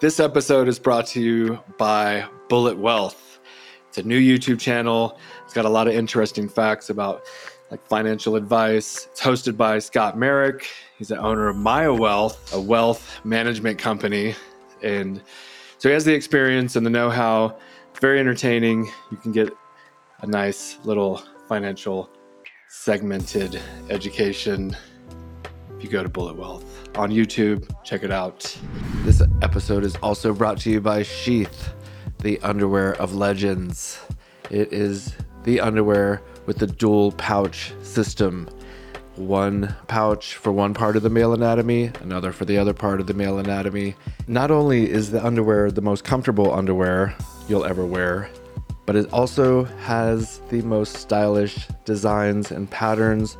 This episode is brought to you by Bullet Wealth. It's a new YouTube channel. It's got a lot of interesting facts about like financial advice. It's hosted by Scott Merrick. He's the owner of Maya Wealth, a wealth management company. And so he has the experience and the know-how. Very entertaining. You can get a nice little financial segmented education if you go to Bullet Wealth on YouTube. Check it out. This episode is also brought to you by Sheath, the underwear of legends. It is the underwear with the dual pouch system. One pouch for one part of the male anatomy, another for the other part of the male anatomy. Not only is the underwear the most comfortable underwear you'll ever wear, but it also has the most stylish designs and patterns.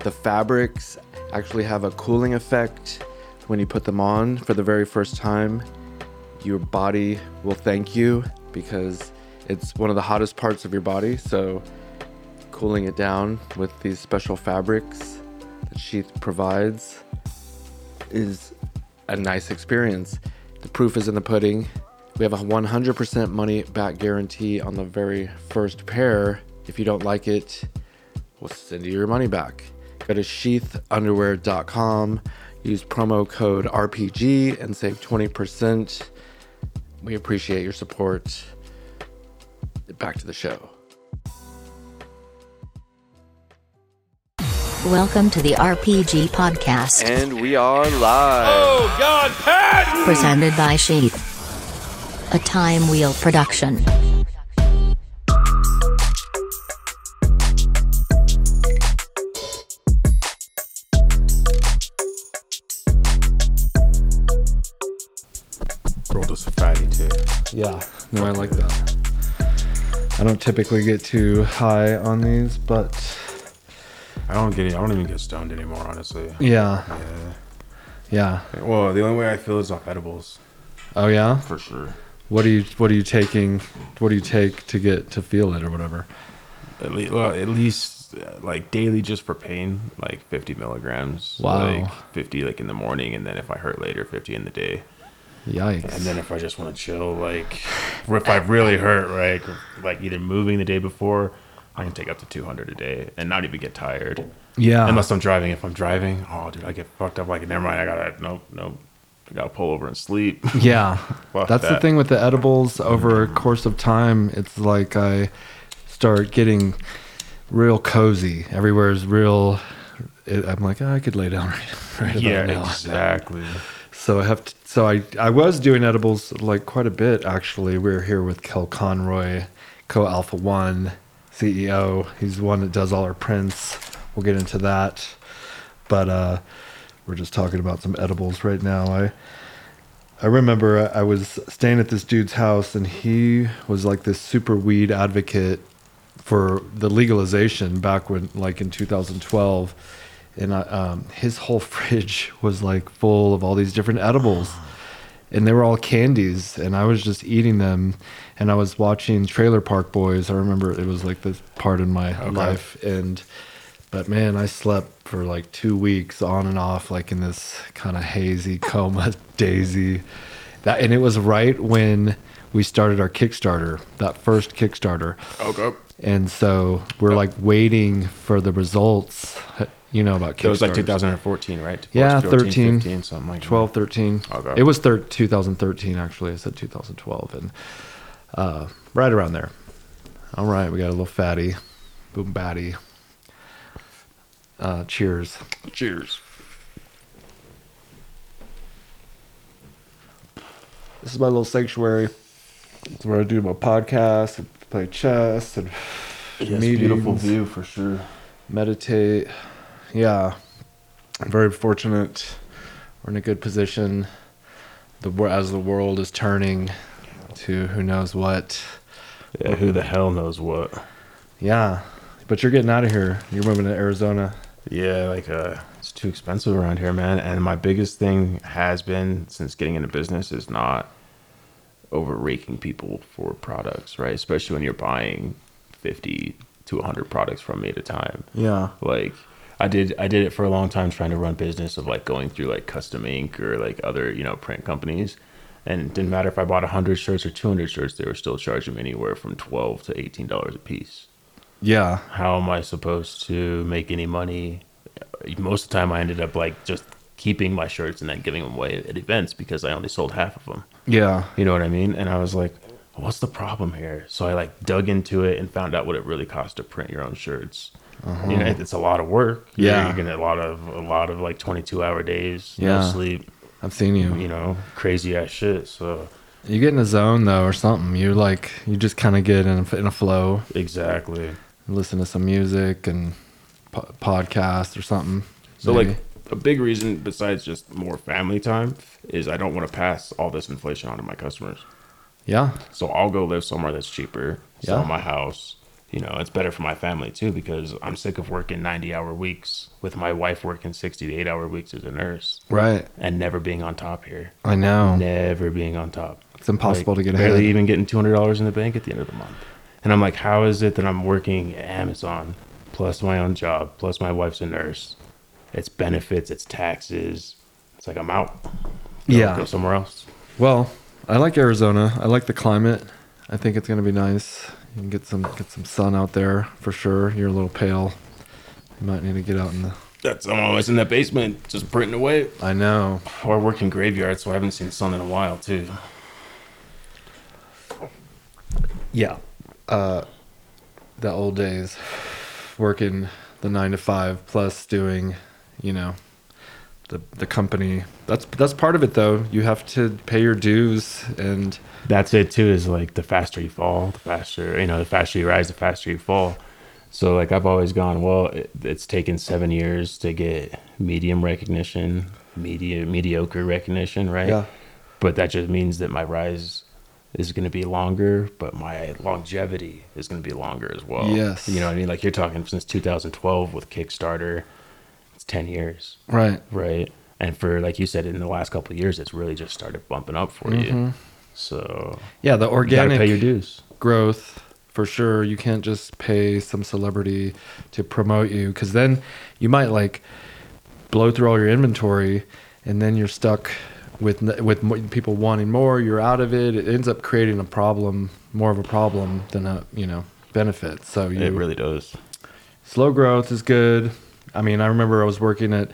The fabrics actually have a cooling effect when you put them on for the very first time. Your body will thank you because it's one of the hottest parts of your body. So, cooling it down with these special fabrics that Sheath provides is a nice experience. The proof is in the pudding. We have a 100% money back guarantee on the very first pair. If you don't like it, we'll send you your money back. Go to sheathunderwear.com, use promo code RPG, and save 20%. We appreciate your support. Back to the show. Welcome to the RPG Podcast, And we are live. Oh God, Pat! presented by Sheath. A Time Wheel production. Yeah, no, I like that. I don't typically get too high on these, but I don't get. I don't even get stoned anymore, honestly. yeah, Yeah. yeah. Well, the only way I feel is off edibles, Oh yeah. for sure. What are you What are you taking? What do you take to get to feel it or whatever? At least, well, at least uh, like daily, just for pain, like 50 milligrams. Wow. Like 50, like in the morning, and then if I hurt later, 50 in the day. Yikes. And then if I just want to chill, like if I've really hurt, right, like either moving the day before, I can take up to 200 a day and not even get tired. yeah. Unless I'm driving. If I'm driving, oh, dude, I get fucked up. Like, never mind. I gotta, nope, nope. I gotta pull over and sleep. Yeah. That's the thing with the edibles over a course of time. It's like I start getting real cozy. Everywhere is real. It, I'm like, oh, I could lay down right, right yeah, now. exactly. So I have to. So I I was doing edibles like quite a bit actually. We are here with Kel Conroy, Co Alpha One CEO. He's the one that does all our prints. We'll get into that, but uh, we're just talking about some edibles right now. I I remember I was staying at this dude's house and he was like this super weed advocate for the legalization back when like in 2012 and I, um, his whole fridge was like full of all these different edibles. And they were all candies and i was just eating them. And i was watching trailer park boys. I remember it was like this part in my life. And but man i slept for like two weeks on and off like in this kind of hazy coma daisy. That and it was right when we started our kickstarter that first kickstarter Okay. and so we're like waiting for the results you know about Kickstarter. It was like Kickstarters. 2014, right? Yeah, 14, 13, 15, something like 12 13 Okay. it was thir- 2013 actually i said 2012 and uh, right around there all right we got a little fatty boom batty uh, cheers. Cheers. this is my little sanctuary it's where i do my podcast and play chess and Yes, meetings, beautiful view for sure. meditate yeah i'm very fortunate we're in a good position the as the world is turning to who knows what Yeah, who the hell knows what? Yeah, but you're getting out of here. You're moving to Arizona. Yeah, like uh, it's too expensive around here, man. And my biggest thing has been since getting into business is not over raking people for products, right? Especially when you're buying fifty to hundred products from me at a time. Yeah. like I did I did it for a long time trying to run business of like going through like custom ink or like other, you know, print companies. And it didn't matter if I bought 100 shirts or 200 shirts, they were still charging me anywhere from 12 to $18 a piece. Yeah. How am I supposed to make any money? Most of the time, I ended up like just keeping my shirts and then giving them away at events because I only sold half of them. Yeah. You know what I mean? And I was like, what's the problem here? So I like dug into it and found out what it really costs to print your own shirts. You know, it's a lot of work. You're- Uh-huh. Yeah. you're gonna a lot of a lot of like 22 hour days, Yeah. no sleep. I've seen you. You know, crazy ass shit. So You get in a zone though, or something. You like, you just kind of get in a, in a flow, exactly. listen to some music and po- podcast or something. So maybe. like a big reason besides just more family time is I don't want to pass all this inflation on to my customers. yeah, So I'll go live somewhere that's cheaper, sell Yeah. my house. You know, it's better for my family too because I'm sick of working 90 hour weeks with my wife working 60 to 8 hour weeks as a nurse right. and never being on top here. I know. Never being on top. It's impossible Like, to get barely ahead. even getting $200 in the bank at the end of the month. And I'm like, how is it that I'm working at Amazon plus my own job plus my wife's a nurse? It's benefits, it's taxes. It's like I'm out. Go- Yeah. Go somewhere else. Well, I like Arizona. I like the climate. I think it's gonna be nice. You can get some get some sun out there for sure. You're a little pale. You might need to get out in the. That's I'm always in that basement just printing away. I know. Or working graveyard, so I haven't seen sun in a while too. Yeah. Uh, the old days, working the nine to five plus doing, you know, the the company. That's that's part of it though. You have to pay your dues and That's it too. Is like the faster you fall, the faster you know, the faster you rise, the faster you fall. So like I've always gone, well, it, it's taken seven years to get medium recognition, media mediocre recognition, right? Yeah. But that just means that my rise is going to be longer, but my longevity is going to be longer as well. Yes. You know what I mean? Like you're talking since 2012 with Kickstarter, 10 years, right. right? And for like you said, in the last couple of years, it's really just started bumping up for Mm-hmm. you. So Yeah, the you organic pay your dues. growth for sure. You can't just pay some celebrity to promote you because then you might like blow through all your inventory and then you're stuck with with people wanting more. You're out of it. It ends up creating a problem, more of a problem than a you know benefit. So you It really does. slow growth is good. I mean, I remember I was working at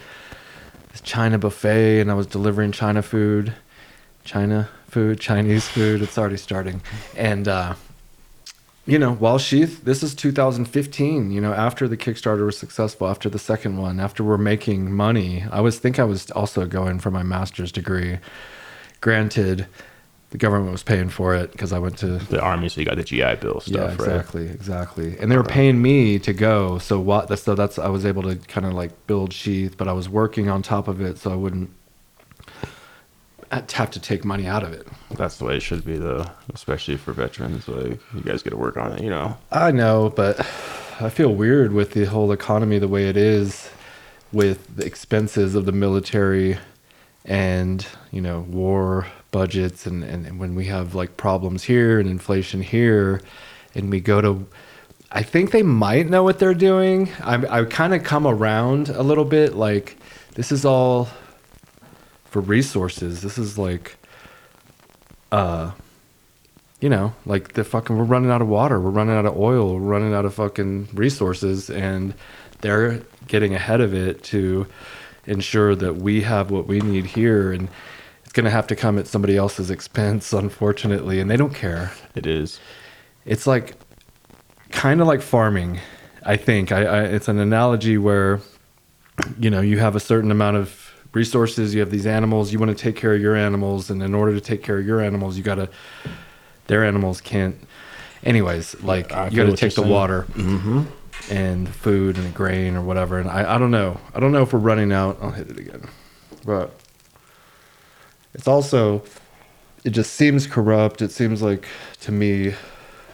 this China buffet and I was delivering China food, China food, Chinese food. It's already starting. And, uh, you know, while Sheath, this is 2015, you know, after the Kickstarter was successful, after the second one, after we're making money, I was think I was also going for my master's degree. Granted, the government was paying for it because I went to The army, so you got the GI Bill stuff, yeah, right? exactly, exactly. And they were paying me to go, so what? That's so that's I was able to kind of like build sheath, but I was working on top of it, so I wouldn't have to take money out of it. That's the way it should be, though, especially for veterans. Like you guys got to work on it, you know. I know, but I feel weird with the whole economy the way it is, with the expenses of the military, and you know war budgets, and and, and when we have like problems here and inflation here, and we go to. I think they might know what they're doing. I I kind of come around a little bit. Like this is all for resources. This is like, uh, you know, like the fucking we're running out of water, we're running out of oil, we're running out of fucking resources, and they're getting ahead of it to ensure that we have what we need here, and it's gonna have to come at somebody else's expense, unfortunately, and they don't care. It is. It's like kind of like farming. I think I, I it's an analogy where you know you have a certain amount of resources you have these animals you want to take care of your animals and in order to take care of your animals you got to their animals can't anyways like I you got to take the saying. water mm-hmm. and food and the grain or whatever and I, I don't know i don't know if we're running out i'll hit it again but it's also it just seems corrupt it seems like to me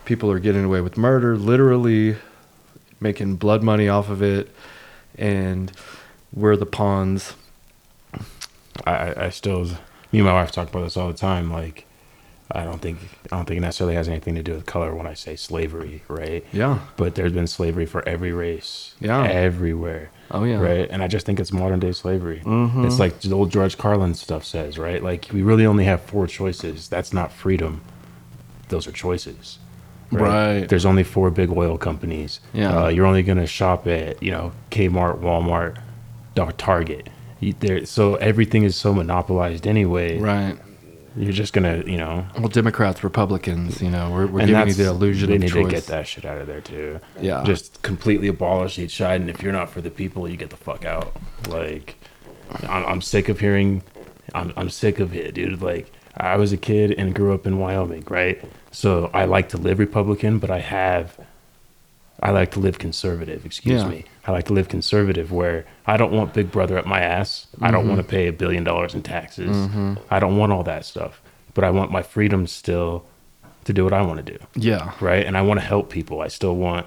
people are getting away with murder literally making blood money off of it and we're the pawns I, I- still, me and my wife talk about this all the time. Like, I don't think I don't think it necessarily has anything to do with color when I say slavery, right? Yeah. But there's been slavery for every race, Yeah. everywhere. Oh, yeah. right. And I just think it's modern day slavery. It's like the old George Carlin stuff says, right? Like we really only have four choices. That's not freedom. Those are choices. Right. There's only four big oil companies. Yeah. Uh, you're only gonna shop at you know Kmart, Walmart, Target. You, there, so everything is so monopolized anyway. Right. You're just gonna, you know, Well, Democrats, Republicans, you know, we're, we're giving you the illusion they need choice. to get that shit out of there too. Yeah. just completely abolish each side, and if you're not for the people, you get the fuck out. Like, I'm, I'm sick of hearing. I'm I'm sick of it, dude. Like, I was a kid and grew up in Wyoming, right? So I like to live Republican, but I have. I like to live conservative. Excuse Yeah. me. I like to live conservative, where I don't want Big Brother up my ass. I Mm-hmm. don't want to pay a billion dollars in taxes. I don't want all that stuff. But I want my freedom still to do what I want to do Yeah. right? And I want to help people. I still want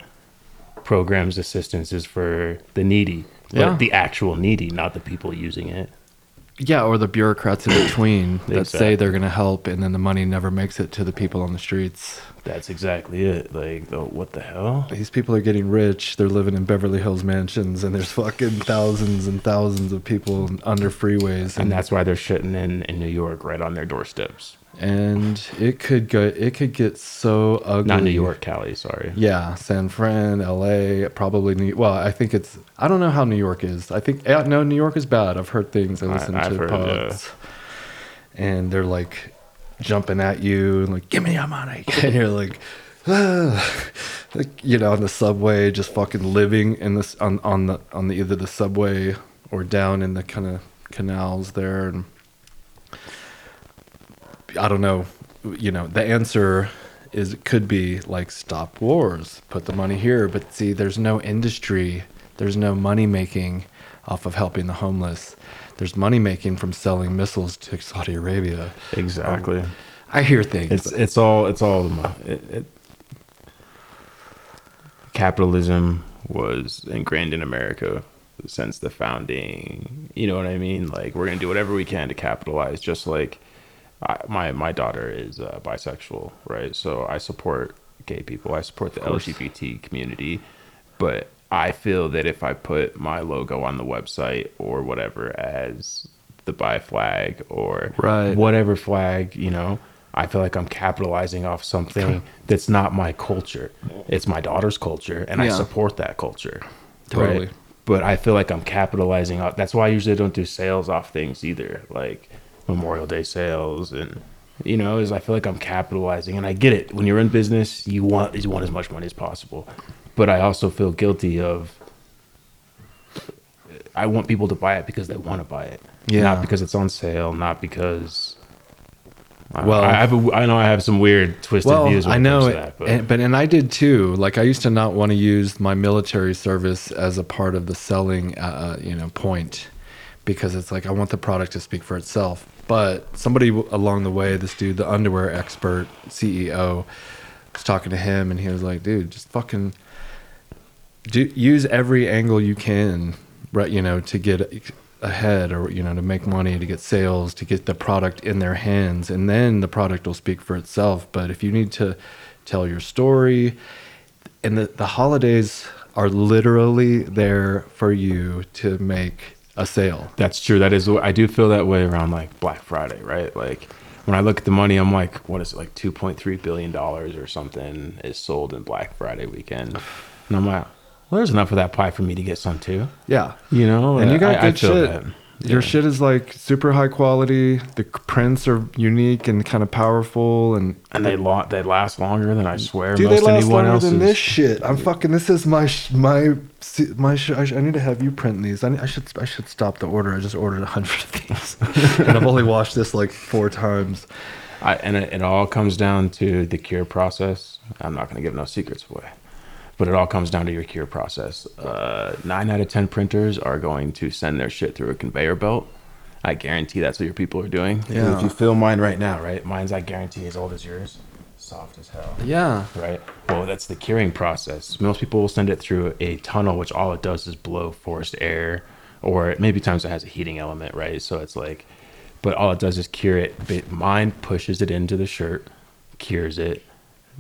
programs, assistances for the needy, but Yeah. the actual needy, not the people using it. Yeah, or the bureaucrats in between that say they're going to help and then the money never makes it to the people on the streets. That's exactly it. Like, oh, what the hell? These people are getting rich. They're living in Beverly Hills mansions and there's fucking thousands and thousands of people under freeways. And that's why they're shitting in in New York, right on their doorsteps. and it could go it could get so ugly. Not New York, Cali. Sorry. Yeah, San Fran, LA, probably New. Well, I think it's. I don't know how New York is. I think no, New York is bad. I've heard things. I I- listen I've to heard, pods, and they're like jumping at you and like, "Give me your money," and you're like, ah. like you know, on the subway, just fucking living in this on on the on the either the subway or down in the kind of canals there, and I don't know. You know, the answer is it could be like stop wars, put the money here. But see, there's no industry, there's no money making off of helping the homeless. There's money making from selling missiles to Saudi Arabia. Exactly. I hear things. It's it's all it's all the mo- it, it, capitalism was ingrained in America since the founding. You know what I mean? Like we're gonna do whatever we can to capitalize. Just like I, my my daughter is uh, bisexual, right? So I support gay people. I support the. LGBT community, but I feel that if I put my logo on the website or whatever as the bi flag or Right. whatever flag, you know, I feel like I'm capitalizing off something that's not my culture. It's my daughter's culture, and I support that culture. Totally. But I feel like I'm capitalizing off. That's why I usually don't do sales off things either, like Memorial Day sales, and you know, is I feel like I'm capitalizing, and I get it. When you're in business, you want you want as much money as possible, but I also feel guilty of. I want people to buy it because they want to buy it, Yeah. not because it's on sale, not because. Well- I have a, I know I have some weird twisted well, views. When I know, it, that, but and, but and I did too. Like I used to not want to use my military service as a part of the selling, uh, you know, point, because it's like I want the product to speak for itself. But somebody along the way, this dude, the underwear expert CEO, was talking to him, and he was like, "Dude, just fucking do, use every angle you can, right? You know, to get ahead, or you know, to make money, to get sales, to get the product in their hands, and then the product will speak for itself. But if you need to tell your story, and the the holidays are literally there for you to make a sale. That's true. That is. I do feel that way around like Black Friday, right? Like when I look at the money, I'm like, what is it? Like 2.3 billion dollars or something is sold in Black Friday weekend, and I'm like, well, there's enough of that pie for me to get some too. Yeah. You know, and you got I- I good feel shit. that. Your Yeah. shit is like super high quality. The prints are unique and kind of powerful, and and they la- they last longer than I swear dude, most they last anyone longer else's. than this shit. I'm fucking. This is my sh- my my. Sh- I, sh- I need to have you print these. I, need, I should I should stop the order. I just ordered a hundred of these, and I've only washed this like four times. I, and it, it all comes down to the cure process. I'm not going to give no secrets away, but it all comes down to your cure process. Uh, nine out of ten printers are going to send their shit through a conveyor belt. I guarantee that's what your people are doing. Yeah. If you feel mine right now, right? Mine's I guarantee as old as yours, soft as hell. Yeah. Right. Well, that's the curing process. Most people will send it through a tunnel, which all it does is blow forced air, or maybe times it has a heating element, right? So it's like but all it does is cure it. But mine pushes it into the shirt, cures it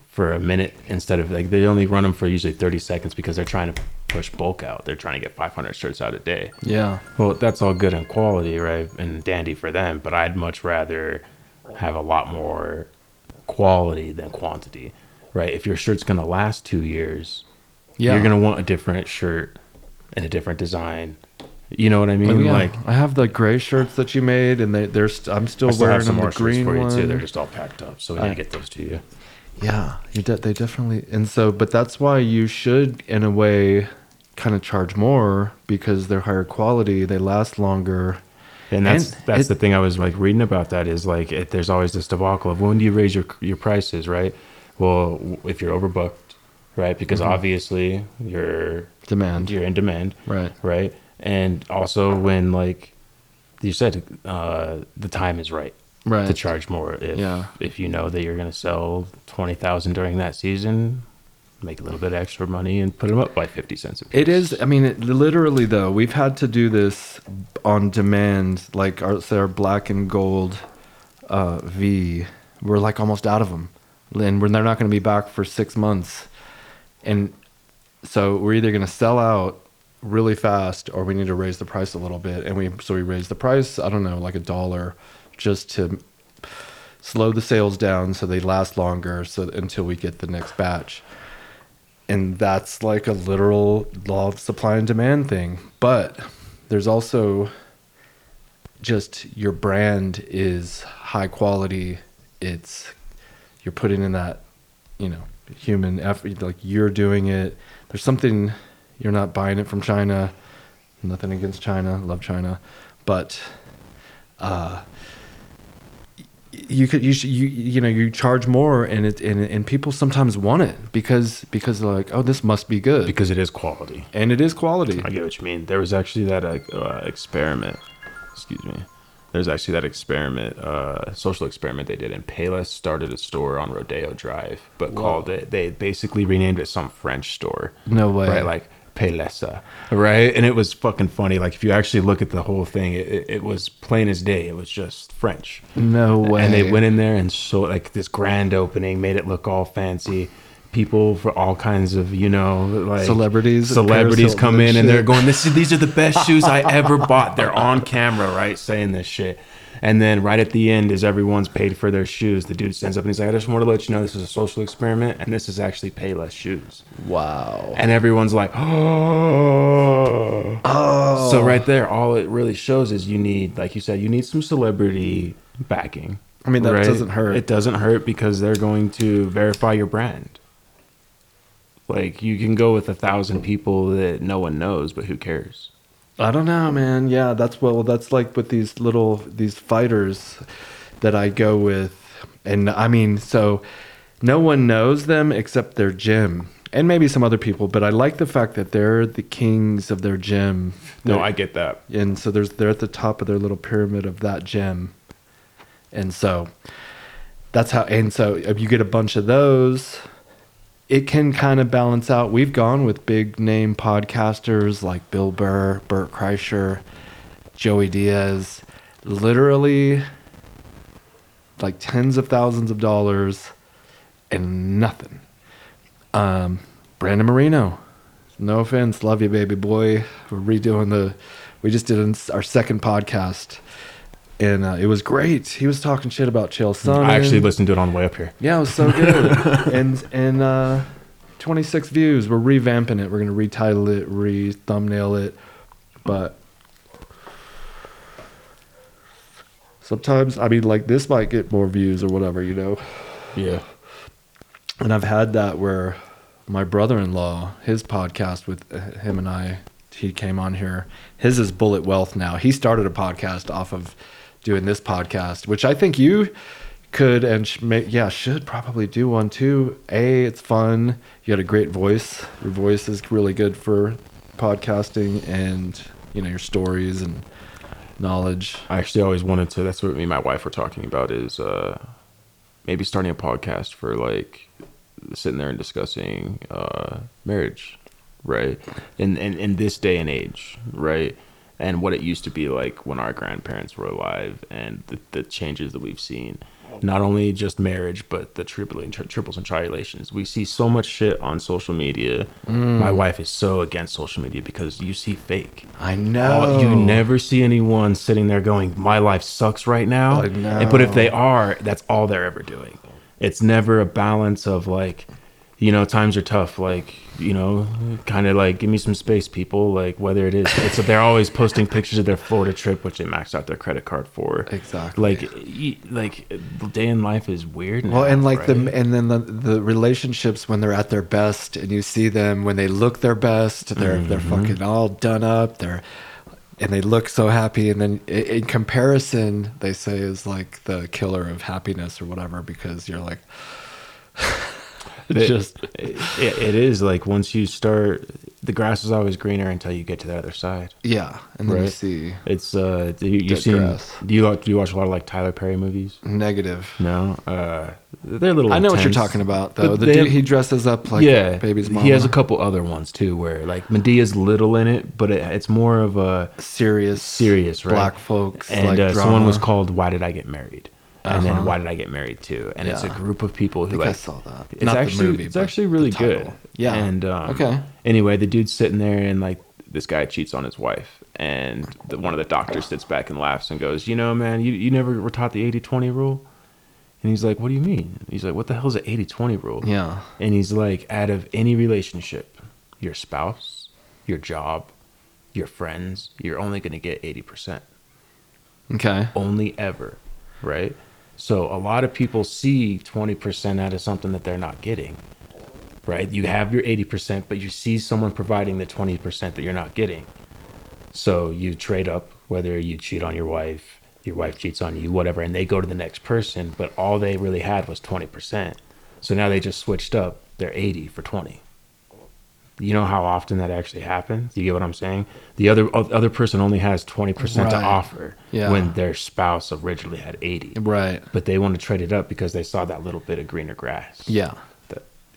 for a minute instead of like they only run them for usually 30 seconds because they're trying to push bulk out. They're trying to get 500 shirts out a day. Yeah. Well, that's all good and quality, right? And dandy for them, but I'd much rather have a lot more quality than quantity, right? If your shirt's going to last 2 years, Yeah. you're going to want a different shirt and a different design. You know what I mean? Oh, yeah. Like I have the gray shirts that you made, and they they're st- I'm still, I still wearing have some them, more the shirts green for you one. too. They're just all packed up, so we I- gotta get those to you. Yeah, you de- they definitely and so but that's why you should in a way kind of charge more because they're higher quality, they last longer. And that's And that's it- the thing I was like reading about. That is like it, there's always this debacle of when do you raise your your prices, right? Well, if you're overbooked, right? Because Mm-hmm. obviously you're Demand. you're in demand, Right. right? And also when like you said, uh, the time is right Right. to charge more. If Yeah. if you know that you're going to sell twenty thousand during that season, make a little bit extra money and put them up by fifty cents a piece. It is. I mean, it, literally though, we've had to do this on demand. Like our, say our black and gold uh, V, we're like almost out of them, and we're, they're not going to be back for six months. And so we're either going to sell out really fast, or we need to raise the price a little bit. And we so we raised the price. I don't know, like a dollar, just to slow the sales down so they last longer, so until we get the next batch. And that's like a literal law of supply and demand thing. But there's also just your brand is high quality. It's you're putting in that you know human effort like you're doing it. There's something you're not buying it from china. Nothing against china. Love china. But uh you could you should you you know you charge more and it and, and people sometimes want it because because they're like oh this must be good because it is quality. and it is quality I get what you mean. There was actually that uh, experiment. Excuse me. There's actually that experiment, uh, social experiment they did, and Payless started a store on Rodeo Drive, but called it. They basically renamed it some French store. No way. Right, like Palessi, uh, right? And it was fucking funny. Like if you actually look at the whole thing, it, it, was plain as day. It was just French. no way And they went in there and so like this grand opening, made it look all fancy. People for all kinds of you know like Celebrities, celebrities come Hilton and in and they're going, "This is these are the best shoes I ever bought." They're on camera, right, saying this shit. And then right at the end, as everyone's paid for their shoes, the dude stands up and he's like, "I just want to let you know this is a social experiment, and this is actually Payless shoes." wow And everyone's like, "Oh." So oh. right there, all it really shows is you need, like you said, you need some celebrity backing. I mean, that doesn't hurt. It doesn't hurt because they're going to verify your brand. Like you can go with a thousand people that no one knows, but who cares? I don't know, man. Yeah, that's well, that's like with these little these fighters that I go with, and I mean, so no one knows them except their gym and maybe some other people. But I like the fact that they're the kings of their gym. No, They're- I get that. and so there's they're at the top of their little pyramid of that gym, and so that's how. And so if you get a bunch of those, it can kind of balance out. We've gone with big name podcasters like Bill Burr, Bert Kreischer, Joey Diaz, literally like tens of thousands of dollars and nothing. Um, Brandon Marino, no offense, love you, baby boy. We're redoing the, we just did our second podcast, and uh, it was great. He was talking shit about Chael Sonnen. I actually listened to it on the way up here. Yeah, it was so good. and and uh, 26 views. We're revamping it. We're gonna retitle it, re thumbnail it, but sometimes I mean, like this might get more views or whatever, you know. Yeah. And I've had that where my brother-in-law, his podcast with uh, him and I, he came on here. His is Bullet Wealth now. He started a podcast off of doing this podcast, which I think you could and sh- may, yeah should probably do one too. A, it's fun. You got a great voice. Your voice is really good for podcasting, and you know your stories and knowledge. I actually always wanted to. That's what me and my wife were talking about. Is uh, maybe starting a podcast for like sitting there and discussing uh, marriage, right? In, in in this day and age, right? And what it used to be like when our grandparents were alive and the, the changes that we've seen not only just marriage but the triple and tri- triples and trilations we see so much shit on social media Mm. my wife is so against social media because you see fake I know. You never see anyone sitting there going, "My life sucks right now." And- But if they are, that's all they're ever doing. It's never a balance of like, you know, times are tough. Like, you know, kind of like, give me some space, people. Like, whether it is, it's they're always posting pictures of their Florida trip, which they maxed out their credit card for. Exactly. Like, like the day in life is weird. Well, now, and like the and then the the relationships when they're at their best, and you see them when they look their best, they're they're Mm-hmm. fucking all done up, they're and they look so happy, and then in comparison, they say is like the killer of happiness or whatever because you're like, It- just it, it is like once you start, the grass is always greener until you get to the other side. yeah, and then you see It's uh, you, Dead you've seen? grass. Do you do you watch a lot of like Tyler Perry movies? negative. No, uh, they're a little. I know what you're talking about though. The they dude he dresses up like yeah, baby's mama. He has a couple other ones too, where like Madea's little in it, but it, it's more of a serious, serious, right? black folks. And like uh, someone was called "Why Did I Get Married?" And then Uh-huh. "Why Did I Get Married Too?" And it's a group of people I who I like saw that. it's Not actually movie. it's actually really good. Yeah. And um, Okay. Anyway, the dude's sitting there and like this guy cheats on his wife, and the, one of the doctors sits back and laughs and goes, "You know, man, you you never were taught the 80-20 rule." And he's like, "What do you mean?" He's like, "What the hell is the 80-20 rule?" Yeah. And he's like, out of any relationship, your spouse, your job, your friends, you're only going to get 80% Okay. only ever, right? So a lot of people see 20% out of something that they're not getting, right? You have your 80%, but you see someone providing the 20% that you're not getting. So you trade up, whether you cheat on your wife, your wife cheats on you, whatever, and they go to the next person, but all they really had was 20%. So now they just switched up their 80 for 20. You know how often that actually happens? You get what I'm saying? The other other person only has 20% to offer Yeah. when their spouse originally had 80. Right. But they want to trade it up because they saw that little bit of greener grass. Yeah.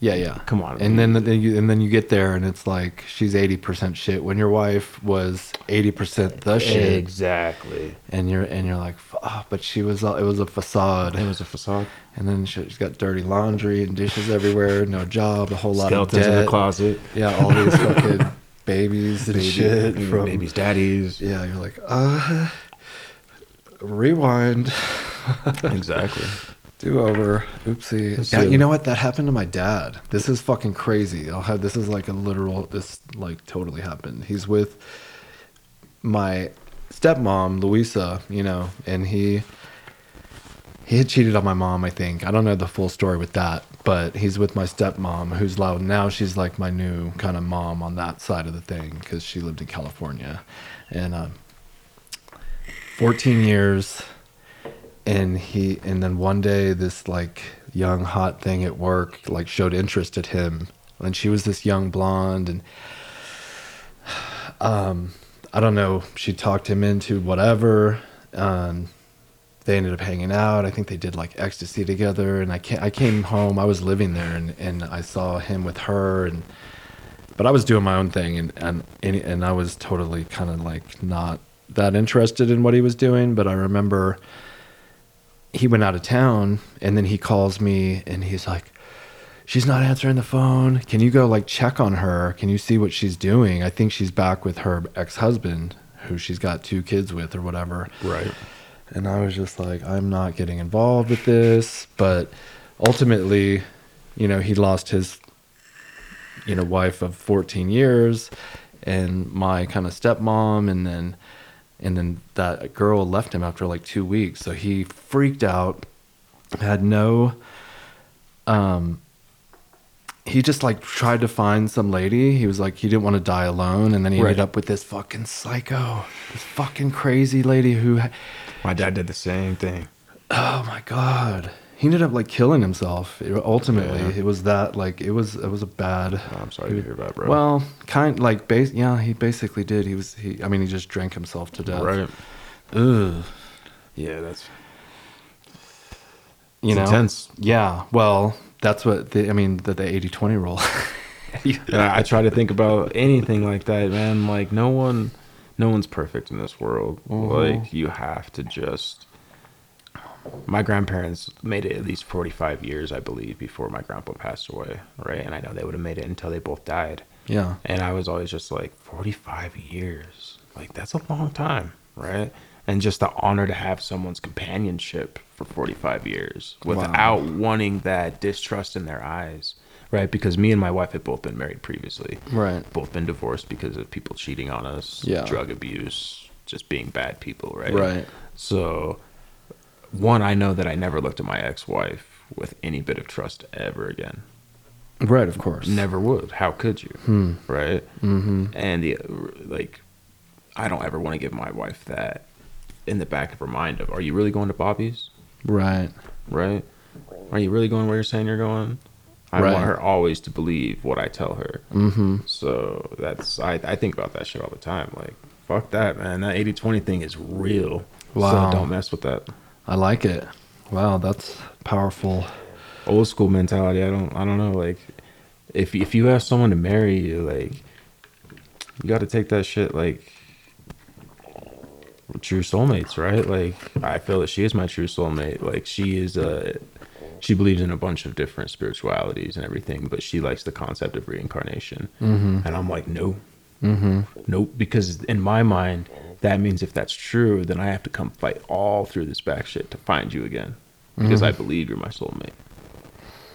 Yeah, yeah. Come on, And man. then then you and then you get there and it's like she's eighty percent shit when your wife was eighty percent the shit, Exactly. and you're and you're like, oh, but she was it was a facade, It was a facade. and then she- she's got dirty laundry and dishes everywhere, no job, a whole lot Skeletons of debt, in the closet. yeah, all these fucking babies and Baby- shit from babies, daddies. Yeah, you're like, uh, rewind, exactly. Do over, oopsie. Yeah, you know what? That happened to my dad. This is fucking crazy. I'll have this is like a literal. This like totally happened. He's with my stepmom, Louisa. You know, and he he had cheated on my mom. I think I don't know the full story with that, but he's with my stepmom, who's loud now. She's like my new kind of mom on that side of the thing because she lived in California, and. Uh, 14 years and he and then one day this like young hot thing at work like showed interest at him. And she was this young blonde and um i don't know she talked him into whatever um they ended up hanging out. I think they did like ecstasy together and i came, I came home i was living there and, and i saw him with her and but i was doing my own thing and and and, and i was totally kind of like not that interested in what he was doing but i remember he went out of town and then he calls me and he's like she's not answering the phone can you go like check on her can you see what she's doing i think she's back with her ex-husband who she's got two kids with or whatever Right. and I was just like, I'm not getting involved with this. But ultimately, you know, he lost his, you know, wife of 14 years and my kind of stepmom. And then, and then that girl left him after like two weeks. So he freaked out, had no, um, he just like tried to find some lady. He was like, he didn't want to die alone. And then he ended up with this fucking psycho, this fucking crazy lady who ha- My dad did the same thing. Oh my god. He ended up like killing himself. It- ultimately, Yeah. it was that like it was it was a bad. Oh, I'm sorry to hear that, bro. Well, kind like base. Yeah, he basically did. He was he. I mean, he just drank himself to death. right. Ugh. Yeah, that's You It's know. intense. Yeah. Well, that's what the. I mean, the the 80-20 rule. And I, I try to think about anything like that, man. Like no one, no one's perfect in this world. Mm-hmm. Like you have to just. My grandparents made it at least 45 years, I believe, before my grandpa passed away, right? And I know they would have made it until they both died. Yeah. And I was always just like, 45 years. Like, that's a long time, right? And just the honor to have someone's companionship for 45 years without wanting that distrust in their eyes, right? Because me and my wife had both been married previously, Right. both been divorced because of people cheating on us, Yeah. drug abuse, just being bad people, right? Right. So, one, I know that I never looked at my ex wife with any bit of trust ever again. Right, of course. Never would. How could you? Hmm. Right? Mm-hmm. And the, like, I don't ever want to give my wife that in the back of her mind of, are you really going to Bobby's? Right. Right? Are you really going where you're saying you're going? I Right. want her always to believe what I tell her. Mm-hmm. So that's I, I think about that shit all the time. Like, fuck that, man. That 80 20 thing is real. Wow. So don't mess with that. I like it. Wow, that's powerful. Old school mentality. I don't I don't know. Like if if you have someone to marry you, like you gotta take that shit like true soulmates, right? Like I feel that she is my true soulmate. Like she is a she believes in a bunch of different spiritualities and everything, but she likes the concept of reincarnation. Mm-hmm. And I'm like, no, Mm-hmm. Nope, because in my mind, that means if that's true, then I have to come fight all through this back shit to find you again. Because I mm-hmm. believe you're my soulmate.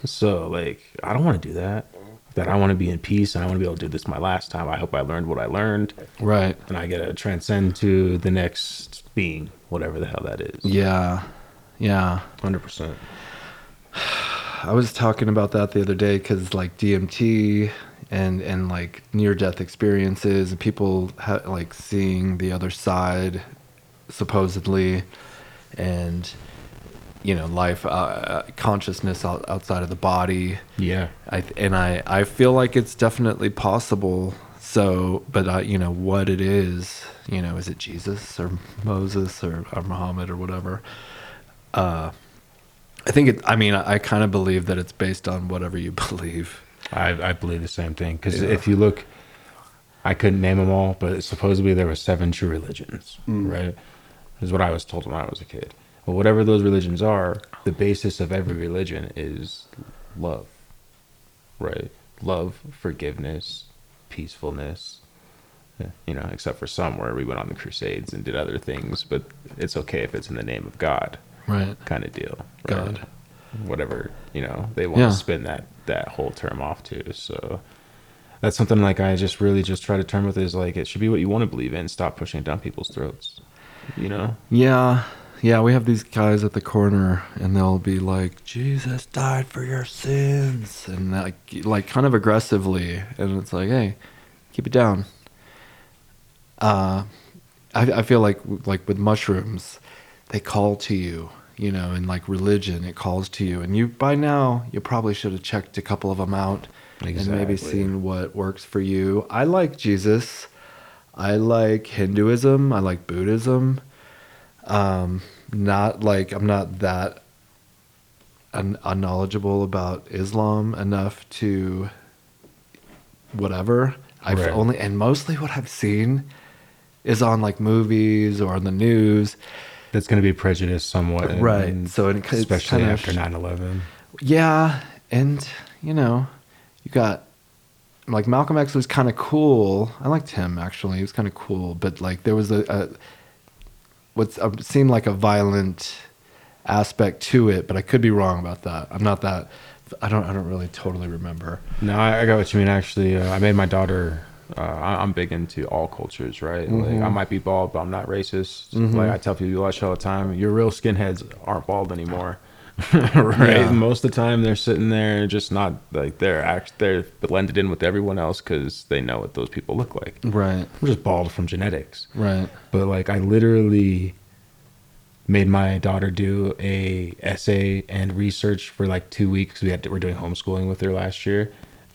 So, like, I don't want to do that. That I want to be in peace and I want to be able to do this my last time. I hope I learned what I learned Right. and I get to transcend to the next being, whatever the hell that is. Yeah. Yeah. 100%. I was talking about that the other day because like DMT and and like near death experiences and people ha- like seeing the other side supposedly and you know life uh, uh, consciousness outside of the body Yeah. I and I I feel like it's definitely possible. So, but uh, you know what it is. You know, is it Jesus or Moses or, or Muhammad or whatever? Uh, I think it. I mean, I, I kind of believe that it's based on whatever you believe. I, I believe the same thing. Because Yeah. if you look, I couldn't name them all, but supposedly there were seven true religions, Mm. right? Is what I was told when I was a kid. But whatever those religions are, the basis of every religion is love, right? Love, forgiveness, peacefulness. You know, except for some where we went on the Crusades and did other things, but it's okay if it's in the name of God, Right. kind of deal. God. Whatever you know they want Yeah. to spin that that whole term off to. So that's something like I just really just try to turn with is like it should be what you want to believe in. Stop pushing it down people's throats. You know. Yeah. Yeah, we have these guys at the corner, and they'll be like, "Jesus died for your sins," and like, like kind of aggressively, and it's like, "Hey, keep it down." Uh, I, I feel like like with mushrooms, they call to you, you know, and like religion, it calls to you, and you by now you probably should have checked a couple of them out, and maybe seen what works for you. I like Jesus. I like Hinduism. I like Buddhism um not like i'm not that un- unknowledgeable about islam enough to whatever i've Right. only and mostly what i've seen is on like movies or on the news That's going to be prejudiced somewhat, and- Right, and so it- especially after sh- 9/11. yeah and you know you got like malcolm x was kind of cool i liked him actually he was kind of cool but like there was a, a what seemed like a violent aspect to it but i could be wrong about that i'm not that i don't i don't really totally remember No, I, I got what you mean. Actually, uh, I made my daughter. Uh, I, I'm big into all cultures, right? Mm-hmm. I might be bald, but I'm not racist. Like I tell people, you watch all the time. Your real skinheads aren't bald anymore, right? Yeah. Most of the time, they're sitting there just not like they're act they're blended in with everyone else because they know what those people look like. right I'm just bald from genetics right but like I literally made my daughter do a essay and research for like two weeks. We had to, we're doing homeschooling with her last year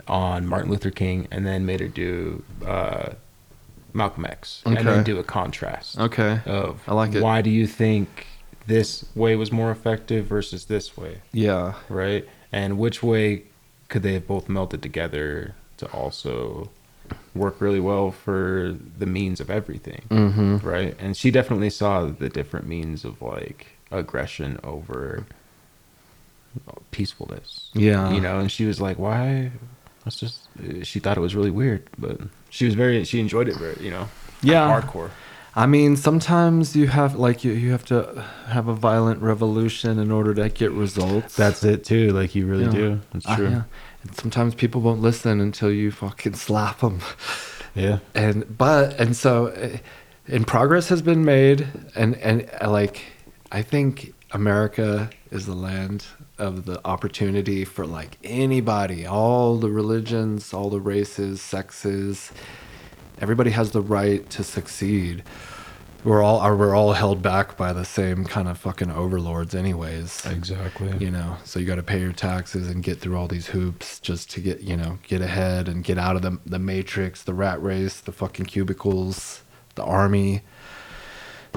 on Martin Luther King, and then made her do uh, Malcolm X, and then do a contrast okay of I like it. Why do you think this way was more effective versus this way, yeah right? And which way could they have both melted together to also work really well for the means of everything, mm-hmm. right? And she definitely saw the different means of like aggression over peacefulness. Yeah. you know, and she was like, "Why?" It's just she thought it was really weird, but she was very she enjoyed it very, you know. Yeah. hardcore. I mean, sometimes you have like you, you have to have a violent revolution in order to get results. That's it too. Like you really Yeah. do. That's Uh, true. yeah. And sometimes people won't listen until you fucking slap them. yeah. and but and so uh, and progress has been made and and uh, like i think america is the land of the opportunity for like anybody all the religions all the races sexes. Everybody has the right to succeed. We're all are we're all held back by the same kind of fucking overlords anyways. Exactly. you know so you got to pay your taxes and get through all these hoops just to get you know get ahead and get out of the the matrix the rat race the fucking cubicles the army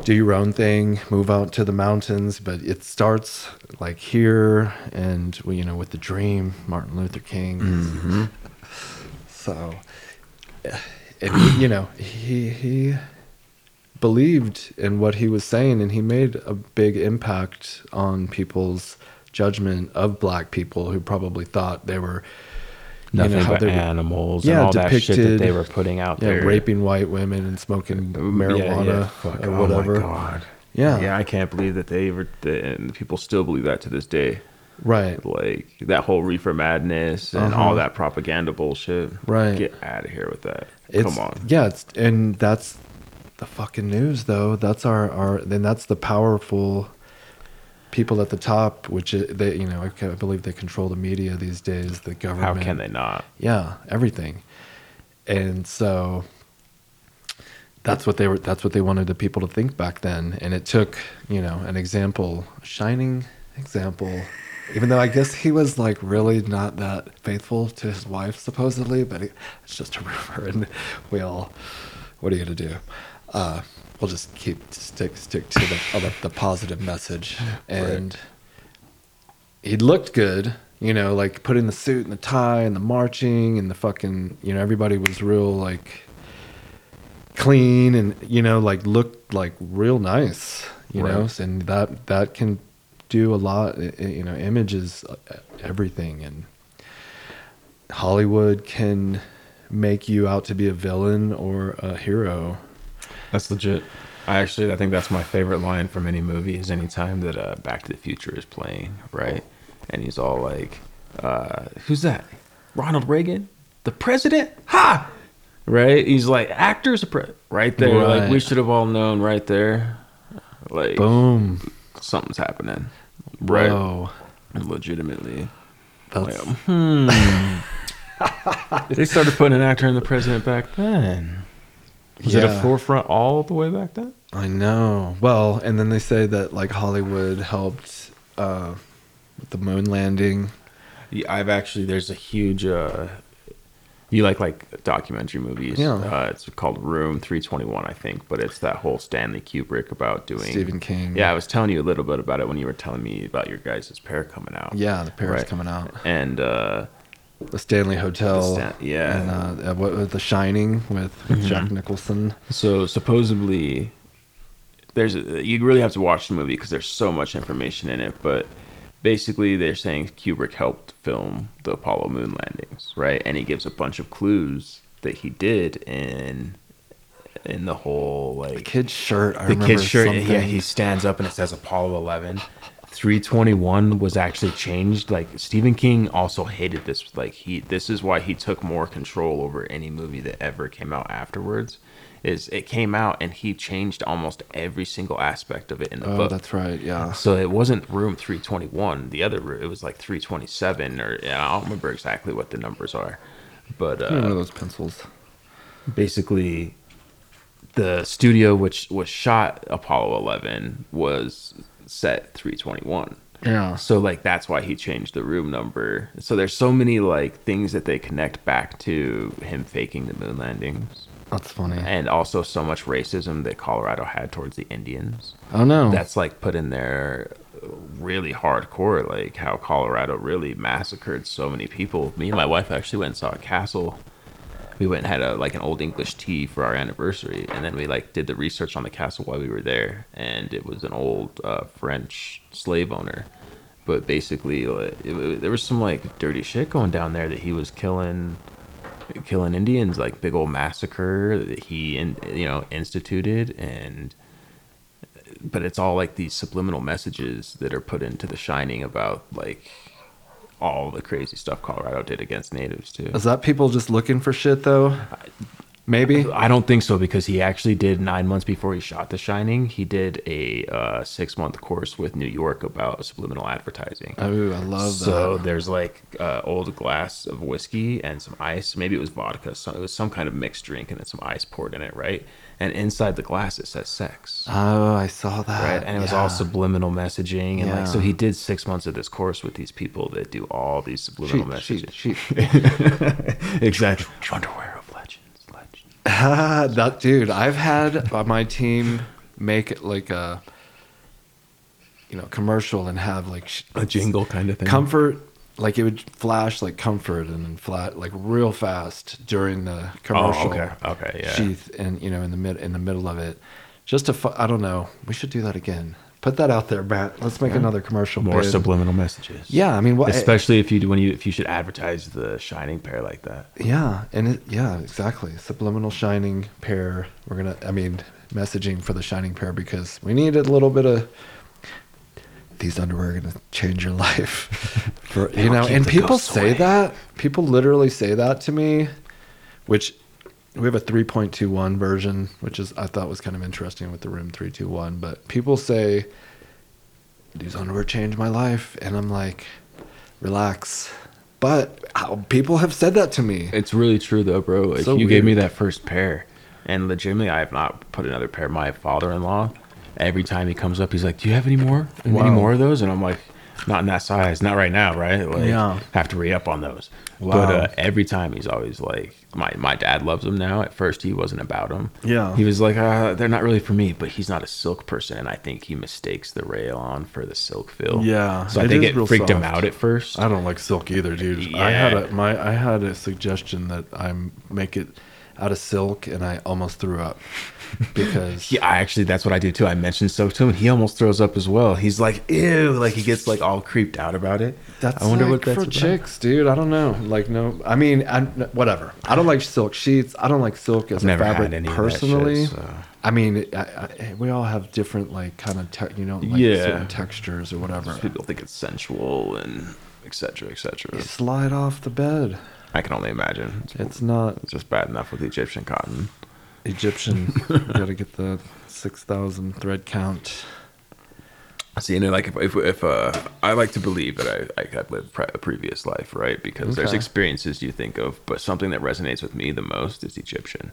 do your own thing move out to the mountains but it starts like here and you know with the dream martin luther king. Mm-hmm. So eh, and you know he he believed in what he was saying and he made a big impact on people's judgment of black people who probably thought they were you Nothing know, but were- animals Yeah, and all that shit that depicted- they were putting out yeah, there. raping white women and smoking marijuana yeah, fuck, or oh whatever. god. Yeah. Yeah, I can't believe that they ever and people still believe that to this day. Right. Like that whole reefer madness and Uh-huh. all that propaganda bullshit. Right. Get out of here with that. It's, Come on. Yeah, it's and that's the fucking news though. That's our our then that's the powerful people at the top, which they you know I believe they control the media these days. The government. How can they not? Yeah, everything. And so that's what they were that's what they wanted the people to think back then and it took, you know, an example, a shining example. Even though I guess he was like really not that faithful to his wife supposedly, but it's just a rumor and we all what are you going to do? Uh we'll just keep stick stick to the uh, the, positive message. And he looked good, you know, like putting the suit and the tie and the marching and the fucking, you know, everybody was real like clean and you know like looked like real nice, you know, and that that can do a lot, you know, images uh, everything. And Hollywood can make you out to be a villain or a hero. That's legit. I actually I think that's my favorite line from any movie is anytime that uh, Back to the Future is playing, right? And he's all like, uh, "Who's that? Ronald Reagan, the president? Ha!" Right? He's like, "Actors, pre-, right there. Like we should have all known right there. Like Boom. something's happening, right? Whoa. Legitimately." That's, Like, hmm. they started putting an actor in the president back then. Was it a forefront all the way back then? I know. Well, and then they say that like Hollywood helped uh, with the moon landing. Yeah, I've actually there's a huge uh you like like documentary movies. Yeah. Uh, it's called Room 321, I think, but it's that whole Stanley Kubrick about doing Stephen King. Yeah, I was telling you a little bit about it when you were telling me about your guys' pair coming out. Yeah, the Paris Right. coming out. And uh The Stanley Hotel. The Stan- yeah. And uh, what was The Shining with Jack Nicholson. so supposedly there's a, you really have to watch the movie because there's so much information in it, but basically they're saying Kubrick helped film the Apollo moon landings, right? And he gives a bunch of clues that he did in in the whole like The kid's shirt. I the remember kid's shirt. something. Yeah, he stands up and it says Apollo 11. 321 was actually changed. Like Stephen King also hated this. Like he, this is why he took more control over any movie that ever came out afterwards. Is it came out and he changed almost every single aspect of it in the book? Oh, book. that's right. Yeah. So it wasn't room 321. The other room, it was like 327 or yeah, I don't remember exactly what the numbers are. But I remember uh, those pencils. basically the studio which was shot Apollo 11 was set 321. Yeah. So like that's why he changed the room number. So there's so many like things that they connect back to him faking the moon landings. That's funny. And also so much racism that Colorado had towards the Indians. oh no. That's like put in there really hardcore, like how Colorado really massacred so many people. Me and my wife actually went and saw a castle we went and had a like an old English tea for our anniversary, and then we like did the research on the castle while we were there, and it was an old uh, French slave owner. But basically, it, it- there was some like dirty shit going down there that he was killing, killing Indians, like big old massacre that he in, you know instituted, and but it's all like these subliminal messages that are put into The Shining about like all the crazy stuff Colorado did against natives too. Is that people just looking for shit though? Maybe. I don't think so because he actually did nine months before he shot The Shining. He did a uh, six month course with New York about subliminal advertising. Oh, I love so that. there's like uh, old glass of whiskey and some ice. Maybe it was vodka. So it was some kind of mixed drink and then some ice poured in it, right? And inside the glass it says sex. Oh, I saw that. Right, and it was all subliminal messaging, and like so he did six months of this course with these people that do all these subliminal Sheet, messages. sheet, sheet. exactly. Underwear of legends, legends. that dude, I've had uh, my team make it like a you know commercial and have like A jingle kind of thing. comfort like it would flash like comfort and then flat like real fast during the commercial Oh, okay, okay, yeah. sheath and you know in the mid in the middle of it just to fu- I don't know we should do that again put that out there Matt let's make another commercial More bid. subliminal messages. yeah I mean what especially if you do when you if you should advertise the shining pair like that. Yeah, and it, yeah, exactly. Subliminal shining pair. We're gonna, I mean, messaging for the shining pair because we need a little bit of these underwear are gonna change your life. For you know, and people say away. that. People literally say that to me, which we have a 3.21 version, which is I thought was kind of interesting with the room 321. But people say these underwear changed my life, and I'm like, relax. But how, people have said that to me. It's really true though, bro. Like So you gave me that first pair, and legitimately, I have not put another pair. My father-in-law, every time he comes up, he's like, "Do you have any more? Any more of those?" And I'm like, "Not in that size, not right now, right? Like, Yeah. have to re up on those." But uh, every time he's always like, "My my dad loves them now." At first, he wasn't about them. Yeah. he was like, uh, "They're not really for me." But he's not a silk person, and I think he mistakes the rayon for the silk feel. Yeah, so I think it freaked him out at first. I don't like silk either, dude. I had Yeah. a my I had a suggestion that I make it out of silk, and I almost threw up because Yeah, I actually that's what I do too. I mentioned silk to him, and he almost throws up as well. He's like, "Ew!" Like he gets like all creeped out about it. that's I wonder like what that's for about. chicks, dude. I don't know. Like no, I mean, I, whatever. I don't like silk sheets. I don't like silk as I've a fabric had any of that personally. shit, so. I mean, I, I, we all have different like kind of te- you know like Yeah. certain textures or whatever. People think it's sensual and etc. etc. Slide off the bed. I can only imagine. It's, It's not it's just bad enough with Egyptian cotton. Egyptian. you got to get the six thousand thread count. See, and then, like if if, if uh, I like to believe that I, I I've lived pre- a previous life, right? Because there's experiences you think of, but something that resonates with me the most is Egyptian,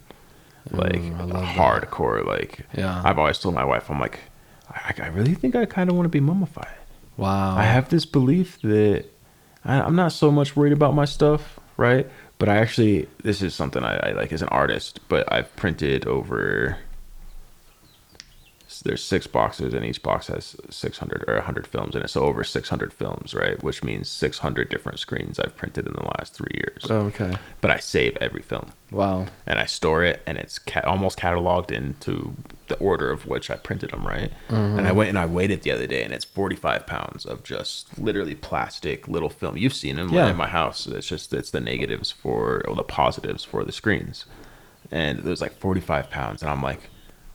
like Ooh, I love that. hardcore. Like, Yeah. I've always told my wife, I'm like, I, I really think I kind of want to be mummified. Wow. I have this belief that I, I'm not so much worried about my stuff, right? But I actually, this is something I, I like as an artist, but I've printed over. There's six boxes, and each box has 600 or 100 films in it. So over 600 films, right? Which means 600 different screens I've printed in the last three years. Oh, okay. But I save every film Wow. and I store it, and it's ca- almost cataloged into the order of which I printed them, right? Mm-hmm. And I went and I weighed it the other day, and it's 45 pounds of just literally plastic little film. You've seen them Yeah. in my house. It's just it's the negatives for or the positives for the screens, and there's like 45 pounds, and I'm like,